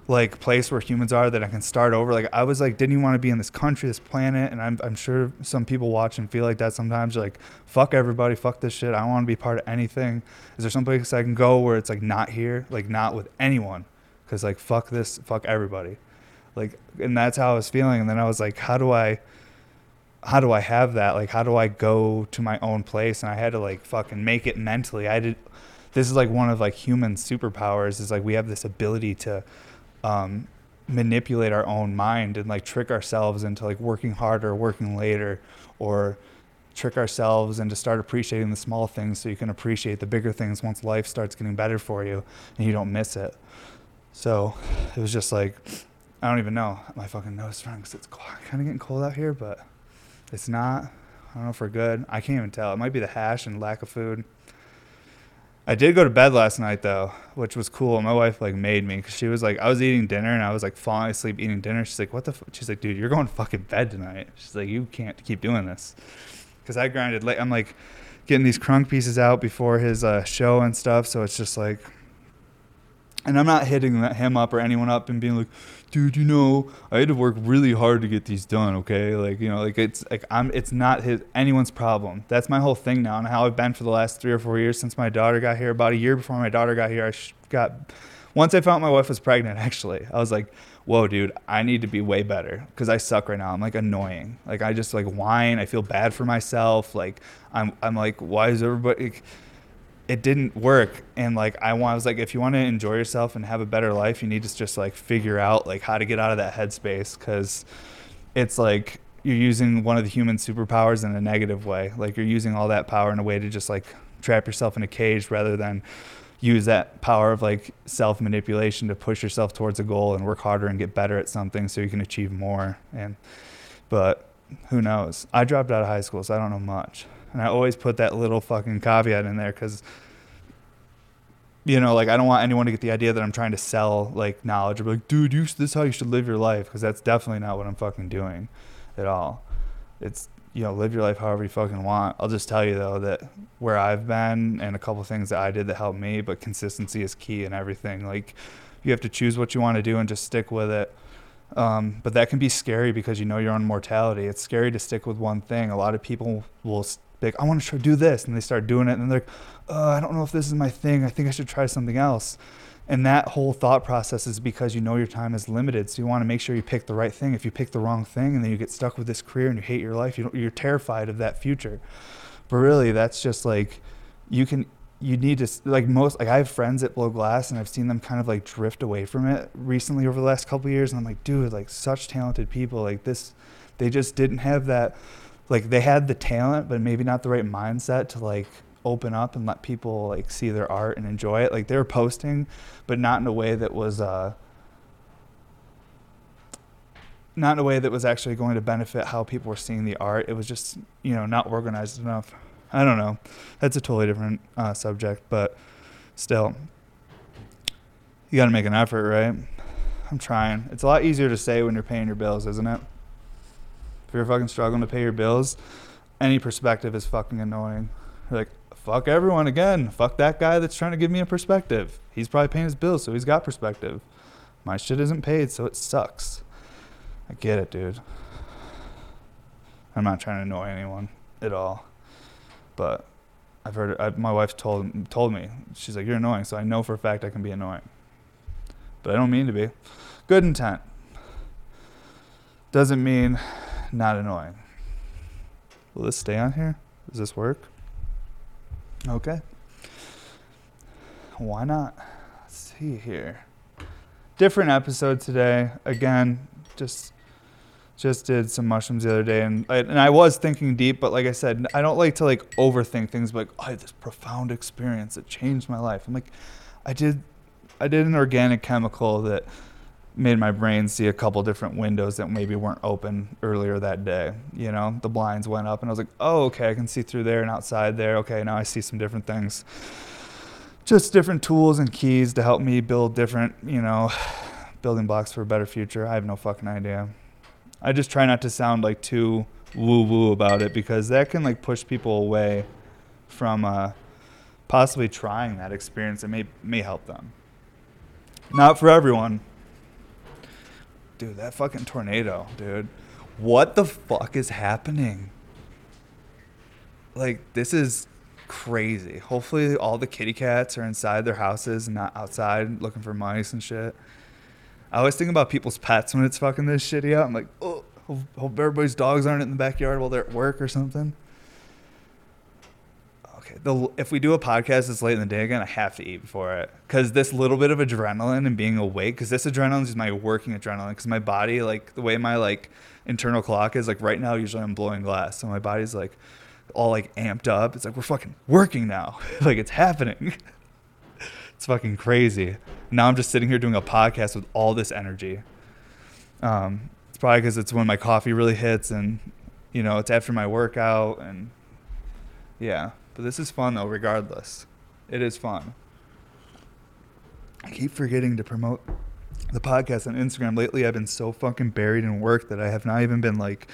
like place where humans are that I can start over. Like I was like, didn't even want to be in this country, this planet, and I'm I'm sure some people watch and feel like that sometimes. You're like, fuck everybody, fuck this shit. I don't want to be part of anything. Is there some place I can go where it's like not here, like not with anyone, because like fuck this, fuck everybody, like, and that's how I was feeling. And then I was like, how do I? How do I have that? Like, how do I go to my own place? And I had to like fucking make it mentally. I did. This is like one of like human superpowers. Is like we have this ability to um, manipulate our own mind and like trick ourselves into like working harder, working later, or trick ourselves into start appreciating the small things so you can appreciate the bigger things once life starts getting better for you and you don't miss it. So it was just like, I don't even know. My fucking nose is running because it's kind of getting cold out here, but it's not. I don't know if we're good. I can't even tell. It might be the hash and lack of food. I did go to bed last night though, which was cool. My wife like made me because she was like, I was eating dinner and I was like falling asleep eating dinner. She's like, "What the?" F-? She's like, "Dude, you're going to fucking bed tonight." She's like, "You can't keep doing this," because I grinded late. I'm like getting these crunk pieces out before his uh, show and stuff, so it's just like, and I'm not hitting him up or anyone up and being like, dude, you know, I had to work really hard to get these done. Okay, like you know, like it's like I'm. It's not his anyone's problem. That's my whole thing now, and how I've been for the last three or four years since my daughter got here. About a year before my daughter got here, I got. Once I found my wife was pregnant, actually, I was like, whoa, dude, I need to be way better because I suck right now. I'm like annoying. Like I just like whine. I feel bad for myself. Like I'm. I'm like, why is everybody? Like, it didn't work. And like I, want, I was like if you want to enjoy yourself and have a better life you need to just like figure out like how to get out of that headspace because it's like you're using one of the human superpowers in a negative way. Like you're using all that power in a way to just like trap yourself in a cage rather than use that power of like self manipulation to push yourself towards a goal and work harder and get better at something so you can achieve more. And but who knows? I dropped out of high school so i don't know much and I always put that little fucking caveat in there because, you know, like I don't want anyone to get the idea that I'm trying to sell like knowledge or be like, dude, you, this is how you should live your life because that's definitely not what I'm fucking doing at all. It's, you know, live your life however you fucking want. I'll just tell you though that where I've been and a couple things that I did that helped me, but consistency is key in everything. Like you have to choose what you want to do and just stick with it. Um, but that can be scary because you know your own mortality. It's scary to stick with one thing. A lot of people will like, I want to try do this, and they start doing it, and they're like, oh, I don't know if this is my thing. I think I should try something else. And that whole thought process is because you know your time is limited, so you want to make sure you pick the right thing. If you pick the wrong thing, and then you get stuck with this career and you hate your life, you you're terrified of that future. But really, that's just like you can you need to like most like I have friends that blow glass and I've seen them kind of like drift away from it recently over the last couple years and I'm like dude like such talented people like this they just didn't have that like they had the talent but maybe not the right mindset to like open up and let people like see their art and enjoy it. Like they were posting but not in a way that was uh not in a way that was actually going to benefit how people were seeing the art. It was just you know not organized enough. I don't know. That's a totally different uh, subject but still. You got to make an effort right? I'm trying. It's a lot easier to say when you're paying your bills isn't it if you're fucking struggling to pay your bills, any perspective is fucking annoying. You're like, fuck everyone again. Fuck that guy that's trying to give me a perspective. He's probably paying his bills, so he's got perspective. My shit isn't paid, so it sucks. I get it, dude. I'm not trying to annoy anyone at all, but I've heard I, my wife told told me she's like you're annoying, so I know for a fact I can be annoying, but I don't mean to be. Good intent doesn't mean not annoying. Will this stay on here? Does this work? Okay. Why not? Let's see here. Different episode today. Again, just just did some mushrooms the other day and I, and I was thinking deep but like I said I don't like to like overthink things but like oh, I had this profound experience that changed my life I'm like I did I did an organic chemical that made my brain see a couple different windows that maybe weren't open earlier that day. You know, the blinds went up and I was like, oh, okay, I can see through there and outside there. Okay, now I see some different things. Just different tools and keys to help me build different, you know, building blocks for a better future. I have no fucking idea. I just try not to sound like too woo woo about it because that can like push people away from uh, possibly trying that experience. It may may help them. Not for everyone, Dude, that fucking tornado, dude. What the fuck is happening? Like, this is crazy. Hopefully, all the kitty cats are inside their houses and not outside looking for mice and shit. I always think about people's pets when it's fucking this shitty out. I'm like, oh, hope everybody's dogs aren't in the backyard while they're at work or something the, if we do a podcast this late in the day again, I have to eat before it because this little bit of adrenaline and being awake, because this adrenaline is my working adrenaline, because my body, like the way my like internal clock is, like right now, usually I'm blowing glass, so my body's like all like amped up. It's like we're fucking working now, like it's happening. it's fucking crazy. Now I'm just sitting here doing a podcast with all this energy. Um, it's probably because it's when my coffee really hits, and you know, it's after my workout, and yeah. But this is fun though, regardless. It is fun. I keep forgetting to promote the podcast on Instagram. Lately, I've been so fucking buried in work that I have not even been like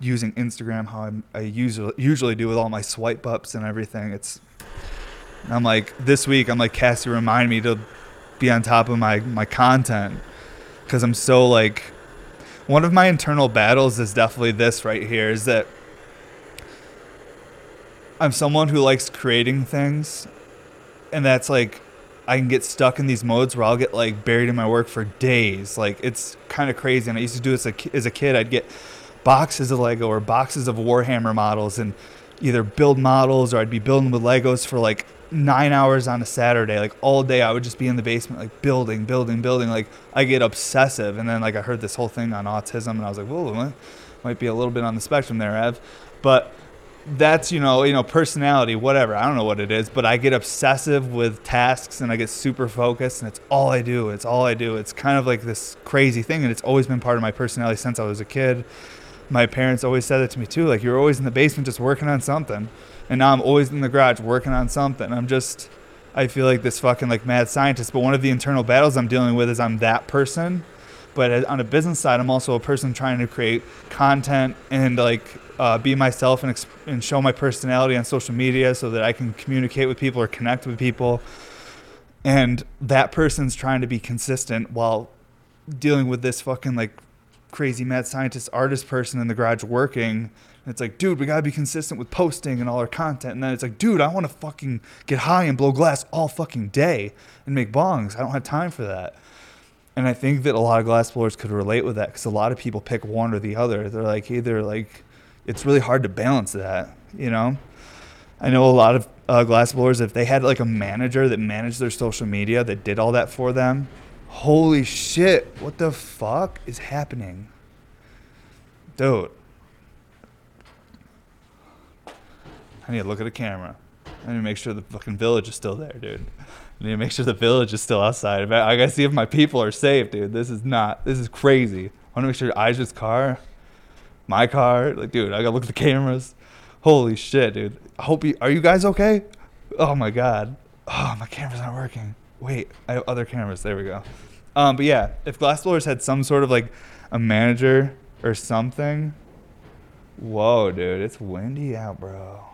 using Instagram how I'm, I usually usually do with all my swipe ups and everything. It's I'm like this week I'm like Cassie remind me to be on top of my my content because I'm so like one of my internal battles is definitely this right here is that I'm someone who likes creating things and that's like I can get stuck in these modes where I'll get like buried in my work for days. Like it's kind of crazy. And I used to do this as a kid. I'd get boxes of Lego or boxes of Warhammer models and either build models or I'd be building with Legos for like nine hours on a Saturday. Like all day, I would just be in the basement, like building, building, building. Like I get obsessive. And then like I heard this whole thing on autism, and I was like, whoa, might be a little bit on the spectrum there, Ev. But that's you know you know personality whatever. I don't know what it is but i get obsessive with tasks and i get super focused and it's all i do it's all i do. It's kind of like this crazy thing and it's always been part of my personality since i was a kid. My parents always said it to me too like you're always in the basement just working on something. And now i'm always in the garage working on something. I'm just i feel like this fucking like mad scientist but one of the internal battles i'm dealing with is i'm that person. But uh, on a business side i'm also a person trying to create content and like uh, be myself and, exp- and show my personality on social media so that I can communicate with people or connect with people. And that person's trying to be consistent while dealing with this fucking like crazy mad scientist artist person in the garage working. And it's like, dude, we gotta be consistent with posting and all our content. And then it's like, dude, I wanna fucking get high and blow glass all fucking day and make bongs. I don't have time for that. And I think that a lot of glass blowers could relate with that because a lot of people pick one or the other. They're like either like it's really hard to balance that, you know? I know a lot of uh, if they had like a manager that managed their social media that did all that for them, holy shit, what the fuck is happening? Dude. I need to look at a camera. I need to make sure the fucking village is still there, dude. I need to make sure the village is still outside. I gotta see if my people are safe, dude. This is not, this is crazy. I wanna make sure Aisha's car my car. Like, dude, I gotta look at the cameras. Holy shit, dude. I hope you are you guys okay? Oh my god. Oh, my camera's not working. Wait, I have other cameras. There we go. Um, but yeah, if Glassblowers had some sort of like a manager or something. Whoa, dude, it's windy out, bro.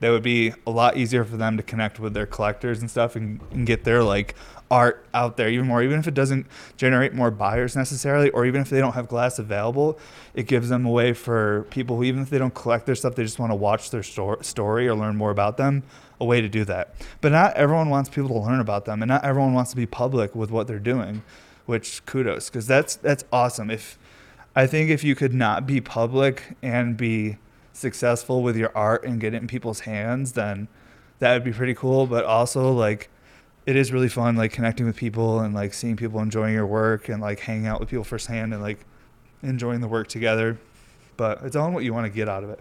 That would be a lot easier for them to connect with their collectors and stuff and, and get their like art out there even more. Even if it doesn't generate more buyers necessarily or even if they don't have glass available it gives them a way for people who even if they don't collect their stuff they just want to watch their story or learn more about them a way to do that. But not everyone wants people to learn about them and not everyone wants to be public with what they're doing which kudos because that's that's awesome. If i think if you could not be public and be successful with your art and get it in people's hands then that would be pretty cool but also like it is really fun like connecting with people and like seeing people enjoying your work and like hanging out with people firsthand and like enjoying the work together. But it's all what you want to get out of it.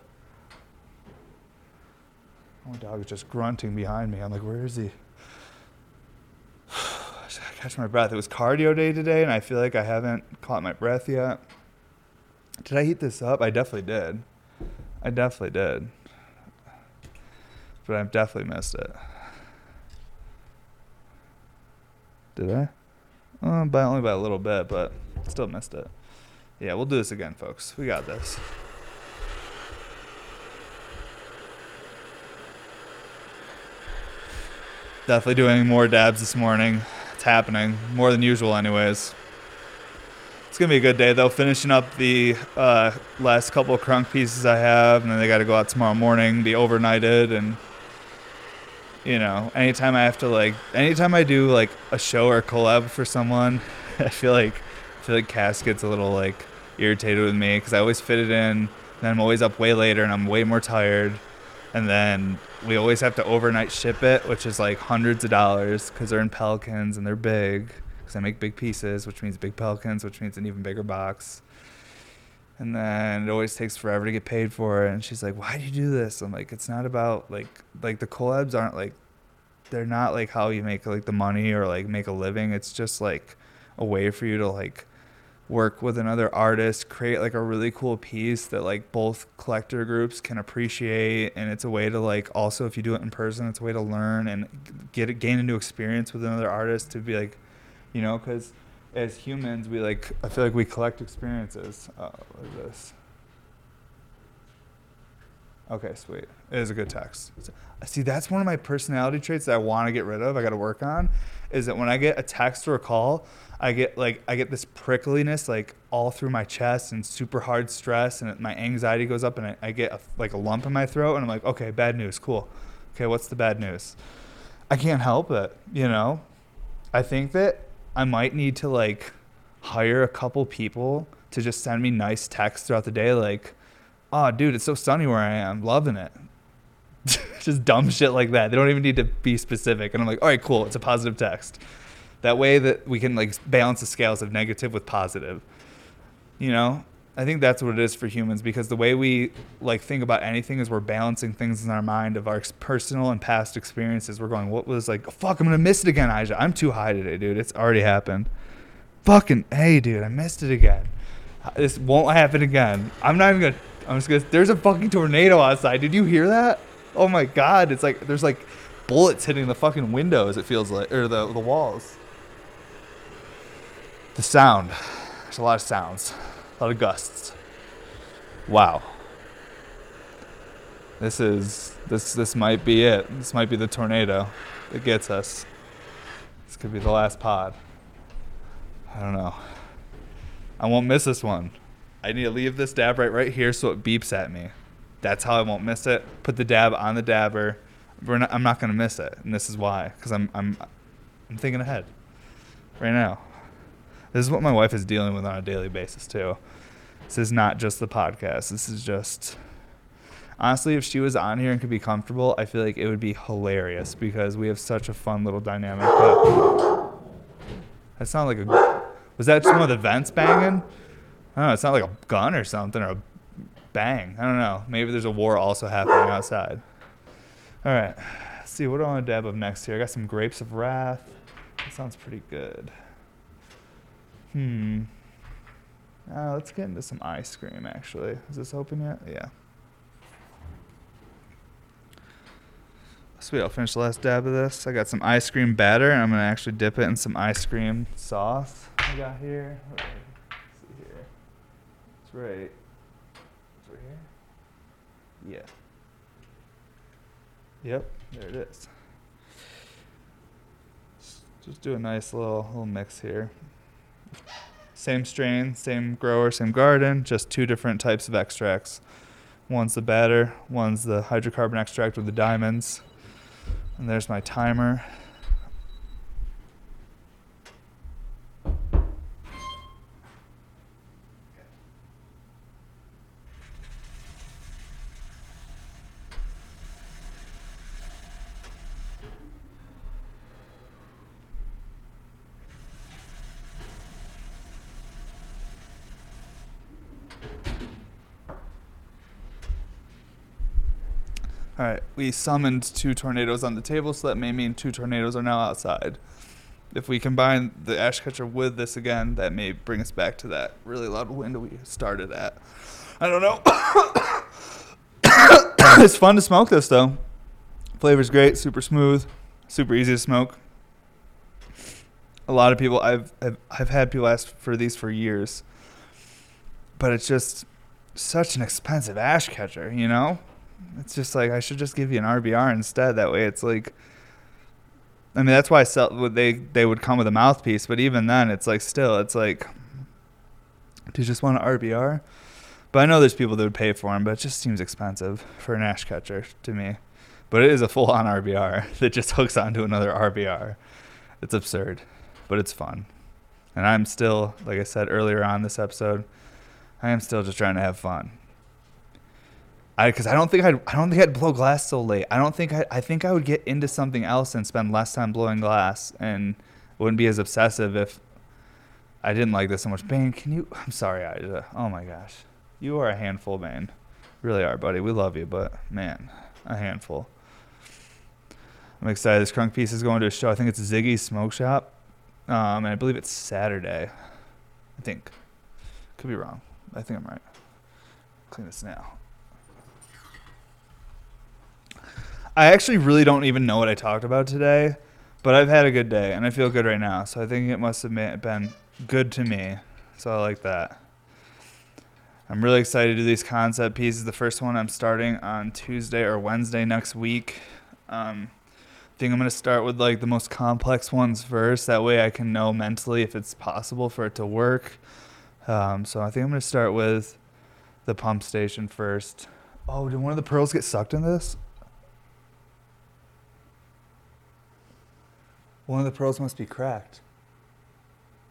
My dog is just grunting behind me. I'm like, where is he? I catch my breath. It was cardio day today, and I feel like I haven't caught my breath yet. Did I heat this up? I definitely did. I definitely did. But I've definitely missed it. Did I? Uh, by only by a little bit, but still missed it. Yeah, we'll do this again, folks. We got this. Definitely doing more dabs this morning. It's happening more than usual, anyways. It's gonna be a good day though. Finishing up the uh, last couple crunk pieces I have, and then they got to go out tomorrow morning, be overnighted, and you know, anytime I have to like, anytime I do like a show or a collab for someone, I feel like, I feel like Cass gets a little like irritated with me because I always fit it in. Then I'm always up way later and I'm way more tired. And then we always have to overnight ship it, which is like hundreds of dollars because they're in Pelicans and they're big. Because I make big pieces, which means big Pelicans, which means an even bigger box and then it always takes forever to get paid for it. And she's like why do you do this? I'm like it's not about like like the collabs aren't like they're not like how you make like the money or like make a living. It's just like a way for you to like work with another artist, create like a really cool piece that like both collector groups can appreciate, and it's a way to like also if you do it in person, it's a way to learn and get gain a new experience with another artist to be like, you know, because as humans we like I feel like we collect experiences. Uh, what is this? Okay, sweet. It is a good text. See, that's one of my personality traits that I want to get rid of. I got to work on. Is that when I get a text or a call, I get like I get this prickliness like all through my chest and super hard stress and my anxiety goes up and I, I get a, like a lump in my throat and I'm like, okay, bad news, cool. Okay, what's the bad news? I can't help it, you know. I think that I might need to like hire a couple people to just send me nice texts throughout the day, like, oh, dude, it's so sunny where I am, loving it. just dumb shit like that. They don't even need to be specific. And I'm like, all right, cool. It's a positive text. That way that we can like balance the scales of negative with positive. You know, I think that's what it is for humans because the way we like think about anything is we're balancing things in our mind of our personal and past experiences. We're going, what was like, fuck, I'm gonna miss it again, Aja. I'm too high today, dude. It's already happened. Fucking, hey, dude, I missed it again. This won't happen again. I'm not even gonna. I'm just gonna. There's a fucking tornado outside. Did you hear that? Oh my god! It's like there's like bullets hitting the fucking windows. It feels like, or the the walls the sound. There's a lot of sounds, a lot of gusts. Wow. This is this this might be it. This might be the tornado that gets us. This could be the last pod. I don't know. I won't miss this one. I need to leave this dab right right here so it beeps at me. That's how I won't miss it. Put the dab on the dabber. Not, I'm not gonna miss it, and this is why. Because I'm I'm I'm thinking ahead right now. This is what my wife is dealing with on a daily basis too. This is not just the podcast. This is just honestly, if she was on here and could be comfortable, I feel like it would be hilarious because we have such a fun little dynamic. But that sounded like a. Was that some of the vents banging? I don't know. It's not like a gun or something or a bang. I don't know. Maybe there's a war also happening outside. All right. Let's see. What do I want to dab up next here? I got some grapes of wrath. That sounds pretty good. Hmm. Uh, let's get into some ice cream, actually. Is this open yet? Yeah. Sweet, I'll finish the last dab of this. I got some ice cream batter, and I'm to actually dip it in some ice cream sauce I got here. Let's see here. It's right. It's right here? Yeah. Yep, there it is. Just do a nice little little mix here. Same strain, same grower, same garden, just two different types of extracts. One's the batter, one's the hydrocarbon extract with the diamonds. And there's my timer. All right, we summoned two tornadoes on the table, so that may mean two tornadoes are now outside. If we combine the ash catcher with this again, that may bring us back to that really loud wind we started at. I don't know. it's fun to smoke this though. Flavor's great, super smooth, super easy to smoke. A lot of people I've I've, I've had people ask for these for years, but it's just such an expensive ash catcher, you know it's just like I should just give you an RBR instead. That way, it's like. I mean, that's why sell. They they would come with a mouthpiece, but even then, it's like still, it's like. Do you just want an RBR? But I know there's people that would pay for them, but it just seems expensive for an ash catcher to me. But it is a full-on RBR that just hooks onto another RBR. It's absurd, but it's fun. And I'm still, like I said earlier on this episode, I am still just trying to have fun. I because I don't think I'd I don't think I'd blow glass so late. I don't think I I think I would get into something else and spend less time blowing glass and wouldn't be as obsessive if I didn't like this so much. Bane, can you? I'm sorry, I. Oh my gosh, you are a handful, Bane. Really are, buddy. We love you, but man, a handful. I'm excited. This crunk piece is going to a show. I think it's Ziggy's Smoke Shop, um, and I believe it's Saturday. I think Could be wrong. I think I'm right. Clean this now. I actually really don't even know what I talked about today, but I've had a good day and I feel good right now. So I think it must have been good to me. So I like that. I'm really excited to do these concept pieces. The first one I'm starting on Tuesday or Wednesday next week. Um, I think I'm going to start with like the most complex ones first. That way I can know mentally if it's possible for it to work. Um, so I think I'm going to start with the pump station first. Oh, did one of the pearls get sucked in this? One of the pearls must be cracked.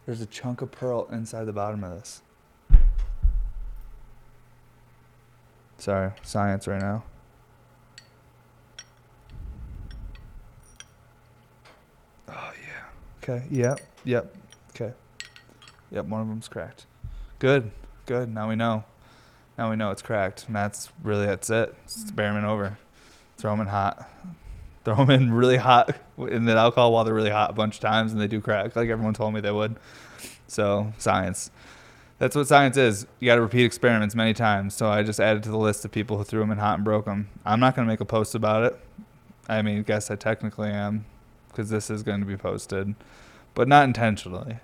There's a chunk of pearl inside the bottom of this. Sorry, science right now. Oh yeah. Okay. Yep. Yep. Okay. Yep. One of them's cracked. Good. Good. Now we know. Now we know it's cracked. And that's really that's it. It's mm. experiment over. Throw them in hot. Throw them in really hot in the alcohol while they're really hot a bunch of times, and they do crack, like everyone told me they would. So science. That's what science is. You got to repeat experiments many times. So I just added to the list of people who threw them in hot and broke them. I'm not going to make a post about it. I mean, guess I technically am, because this is going to be posted, but not intentionally,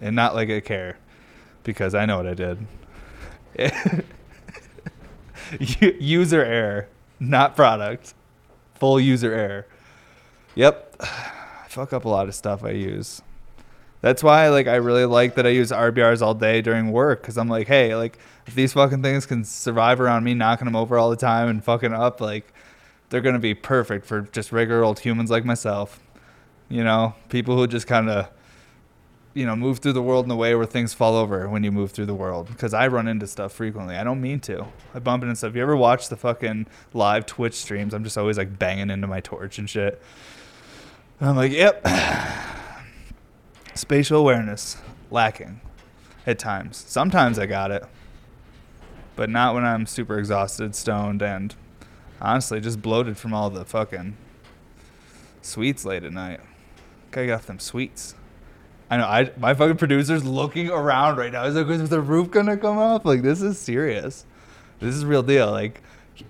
and not like I care, because I know what I did. user error, not product. Full user error. Yep. I fuck up a lot of stuff I use. That's why like I really like that I use RBRs all day during work cuz I'm like, hey, like if these fucking things can survive around me knocking them over all the time and fucking up like they're going to be perfect for just regular old humans like myself. You know, people who just kind of you know, move through the world in a way where things fall over when you move through the world. Because I run into stuff frequently. I don't mean to. I bump into stuff. You ever watch the fucking live Twitch streams? I'm just always like banging into my torch and shit. And I'm like, yep. Spatial awareness lacking at times. Sometimes I got it, but not when I'm super exhausted, stoned, and honestly just bloated from all the fucking sweets late at night. Gotta get off them sweets. I know. I my fucking producer's looking around right now. He's like, "Is the roof gonna come off?" Like, this is serious. This is real deal. Like,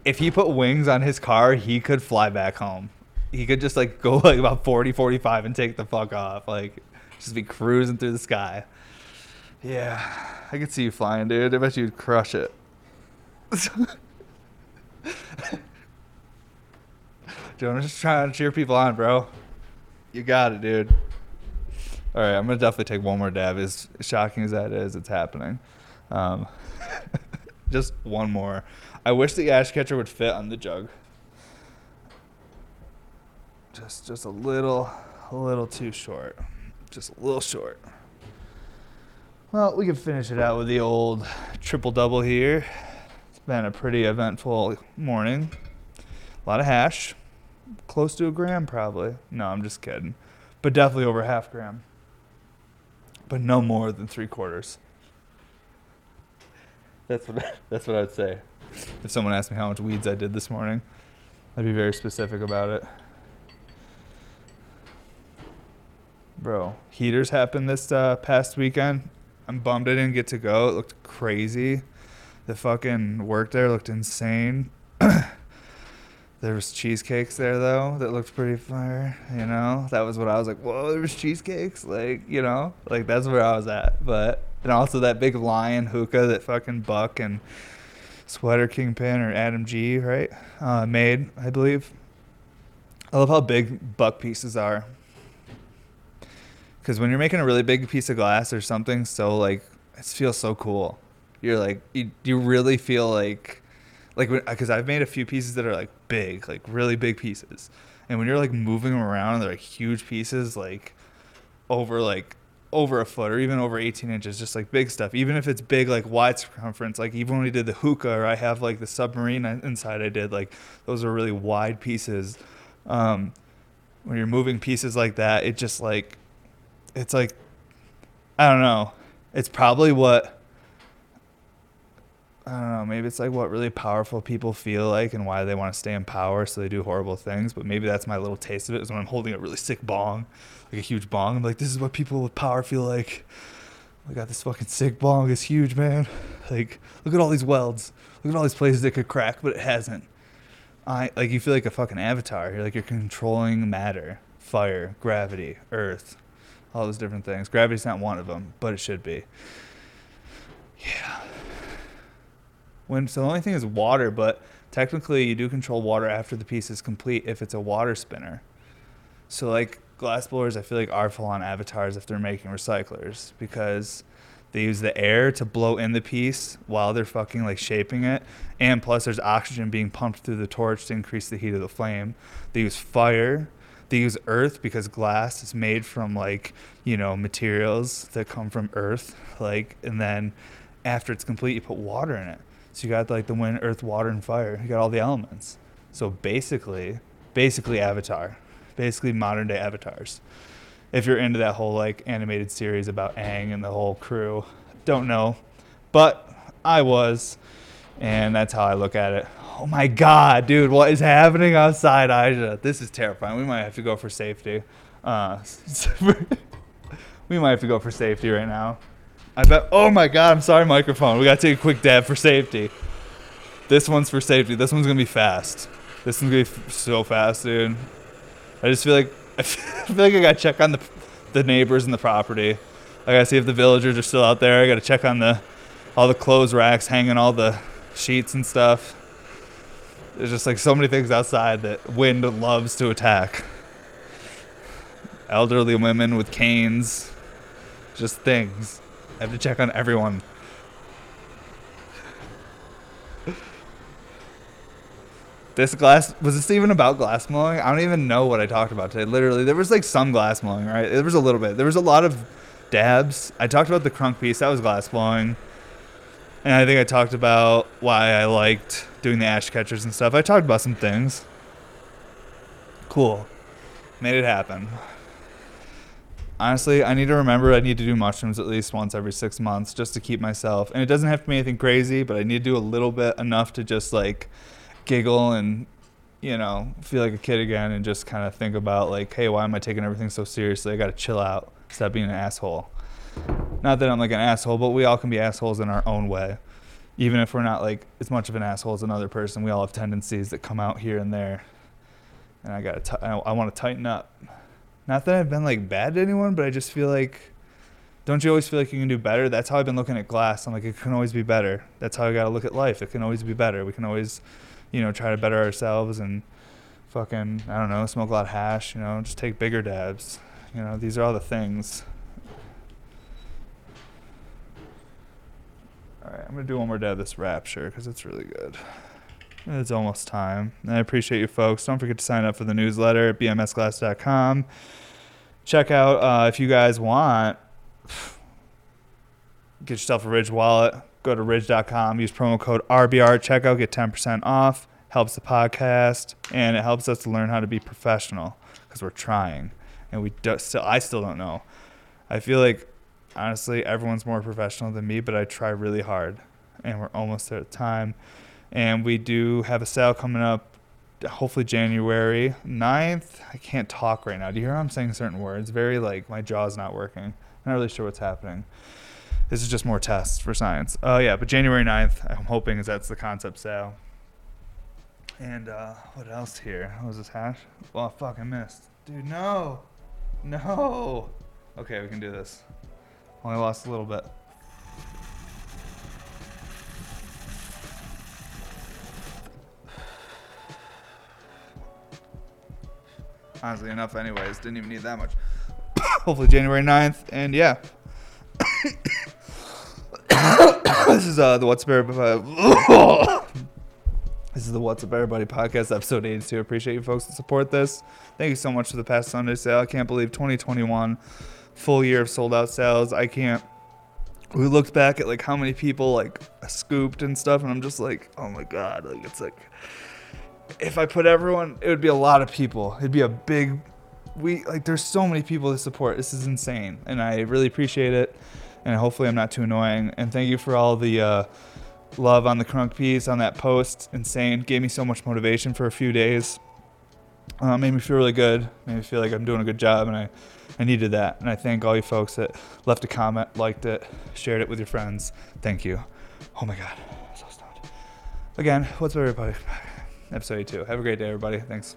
if he put wings on his car, he could fly back home. He could just like go like about 40, 45 and take the fuck off. Like, just be cruising through the sky. Yeah, I could see you flying, dude. I bet you'd crush it. I'm just trying to cheer people on, bro. You got it, dude. All right, I'm gonna definitely take one more dab. As shocking as that is, it's happening. Um, just one more. I wish the ash catcher would fit on the jug. Just, just a little, a little too short. Just a little short. Well, we can finish it out with the old triple double here. It's been a pretty eventful morning. A lot of hash, close to a gram probably. No, I'm just kidding, but definitely over half gram but no more than three quarters. That's what that's what I'd say. If someone asked me how much weeds I did this morning, I'd be very specific about it. Bro, heaters happened this uh, past weekend. I'm bummed I didn't get to go. It looked crazy. The fucking work there looked insane. There was cheesecakes there though that looked pretty fire. You know, that was what I was like. Whoa, there was cheesecakes. Like you know, like that's where I was at. But and also that big lion hookah that fucking Buck and Sweater Kingpin or Adam G right uh, made, I believe. I love how big buck pieces are. Because when you're making a really big piece of glass or something, so like it feels so cool. You're like you, you really feel like like because I've made a few pieces that are like big, like really big pieces, and when you're like moving them around, they're like huge pieces, like over like over a foot or even over 18 inches, just like big stuff. Even if it's big, like wide circumference, like even when we did the hookah, or I have like the submarine inside, I did like those are really wide pieces. Um, when you're moving pieces like that, it just like it's like I don't know. It's probably what I don't know, maybe it's like what really powerful people feel like and why they want to stay in power, so they do horrible things. But maybe that's my little taste of it is when I'm holding a really sick bong, like a huge bong. I'm like, this is what people with power feel like. I got this fucking sick bong. It's huge, man. Like, look at all these welds. Look at all these places it could crack, but it hasn't. I like you feel like a fucking avatar. You're like you're controlling matter, fire, gravity, earth, all those different things. Gravity's not one of them, but it should be. Yeah. When so the only thing is water, but technically you do control water after the piece is complete if it's a water spinner. So like glass blowers, I feel like are full on avatars if they're making recyclers because they use the air to blow in the piece while they're fucking like shaping it. And plus, there's oxygen being pumped through the torch to increase the heat of the flame. They use fire. They use earth because glass is made from like, you know, materials that come from earth. Like, and then after it's complete, you put water in it. So you got like the wind, earth, water, and fire. You got all the elements. So basically, basically Avatar. Basically modern day avatars if you're into that whole like animated series about Aang and the whole crew. Don't know, but I was, and that's how I look at it. Oh my god, dude, what is happening outside Aja? This is terrifying. We might have to go for safety. Uh, we might have to go for safety right now. I bet. Oh my god, I'm sorry, microphone. We gotta take a quick dab for safety. This one's for safety. This one's gonna be fast. This one's gonna be f- so fast, dude. I just feel like I feel like I gotta check on the the neighbors and the property. I gotta see if the villagers are still out there. I gotta check on the all the clothes racks, hanging all the sheets and stuff. There's just like so many things outside that wind loves to attack. Elderly women with canes, just things. I have to check on everyone. This glass was this even about glass mowing? I don't even know what I talked about today. Literally, there was like some glass mowing, right? There was a little bit. There was a lot of dabs. I talked about the crunk piece. That was glass blowing. And I think I talked about why I liked doing the ash catchers and stuff. I talked about some things. Cool. Made it happen. Honestly, I need to remember I need to do mushrooms at least once every six months just to keep myself. And it doesn't have to be anything crazy, but I need to do a little bit enough to just like giggle and you know feel like a kid again and just kind of think about like hey why am i taking everything so seriously? I gotta chill out. Stop being an asshole. Not that i'm like an asshole but we all can be assholes in our own way. Even if we're not like as much of an asshole as another person we all have tendencies that come out here and there. And i gotta t- I, I want to tighten up not that i've been like bad to anyone but i just feel like don't you always feel like you can do better that's how i've been looking at glass i'm like it can always be better that's how i gotta look at life it can always be better we can always you know, try to better ourselves and fucking, I don't know, smoke a lot of hash, you know, just take bigger dabs. You know, these are all the things. All right, I'm going to do one more dab of this Rapture because it's really good. It's almost time. I appreciate you folks. Don't forget to sign up for the newsletter at bmsglass.com. Check out uh, if you guys want, get yourself a Ridge wallet go to ridge.com, use promo code RBR checkout, get 10% off. Helps the podcast and it helps us to learn how to be professional because we're trying and we do, still I still don't know. I feel like honestly everyone's more professional than me, but I try really hard and we're almost there at time. And we do have a sale coming up hopefully January 9th. I can't talk right now. Do you hear I'm saying certain words? Very like my jaw's not working. I'm not really sure what's happening. This is just more tests for science. Oh, uh, yeah, but January 9th, I'm hoping is that's the concept sale. And uh, what else here? What was this hash? Well, fuck, I missed. Dude, no. No. Okay, we can do this. Only lost a little bit. Honestly, enough, anyways. Didn't even need that much. Hopefully, January 9th. And yeah. this is uh, the What's Up Everybody. this is the What's Up Everybody podcast, episode 82. Appreciate you folks that support this. Thank you so much for the past Sunday sale. I can't believe 2021 full year of sold out sales. I can't. We looked back at like how many people like scooped and stuff, and I'm just like, oh my god, like it's like if I put everyone, it would be a lot of people. It'd be a big. We like there's so many people to support. This is insane, and I really appreciate it and hopefully I'm not too annoying. And thank you for all the uh, love on the crunk piece on that post. Insane, gave me so much motivation for a few days. Uh, made me feel really good. Made me feel like I'm doing a good job, and I, I needed that. And I thank all you folks that left a comment, liked it, shared it with your friends. Thank you. Oh my God, so stoned. Again, what's up, everybody? Episode 82. Have a great day, everybody. Thanks.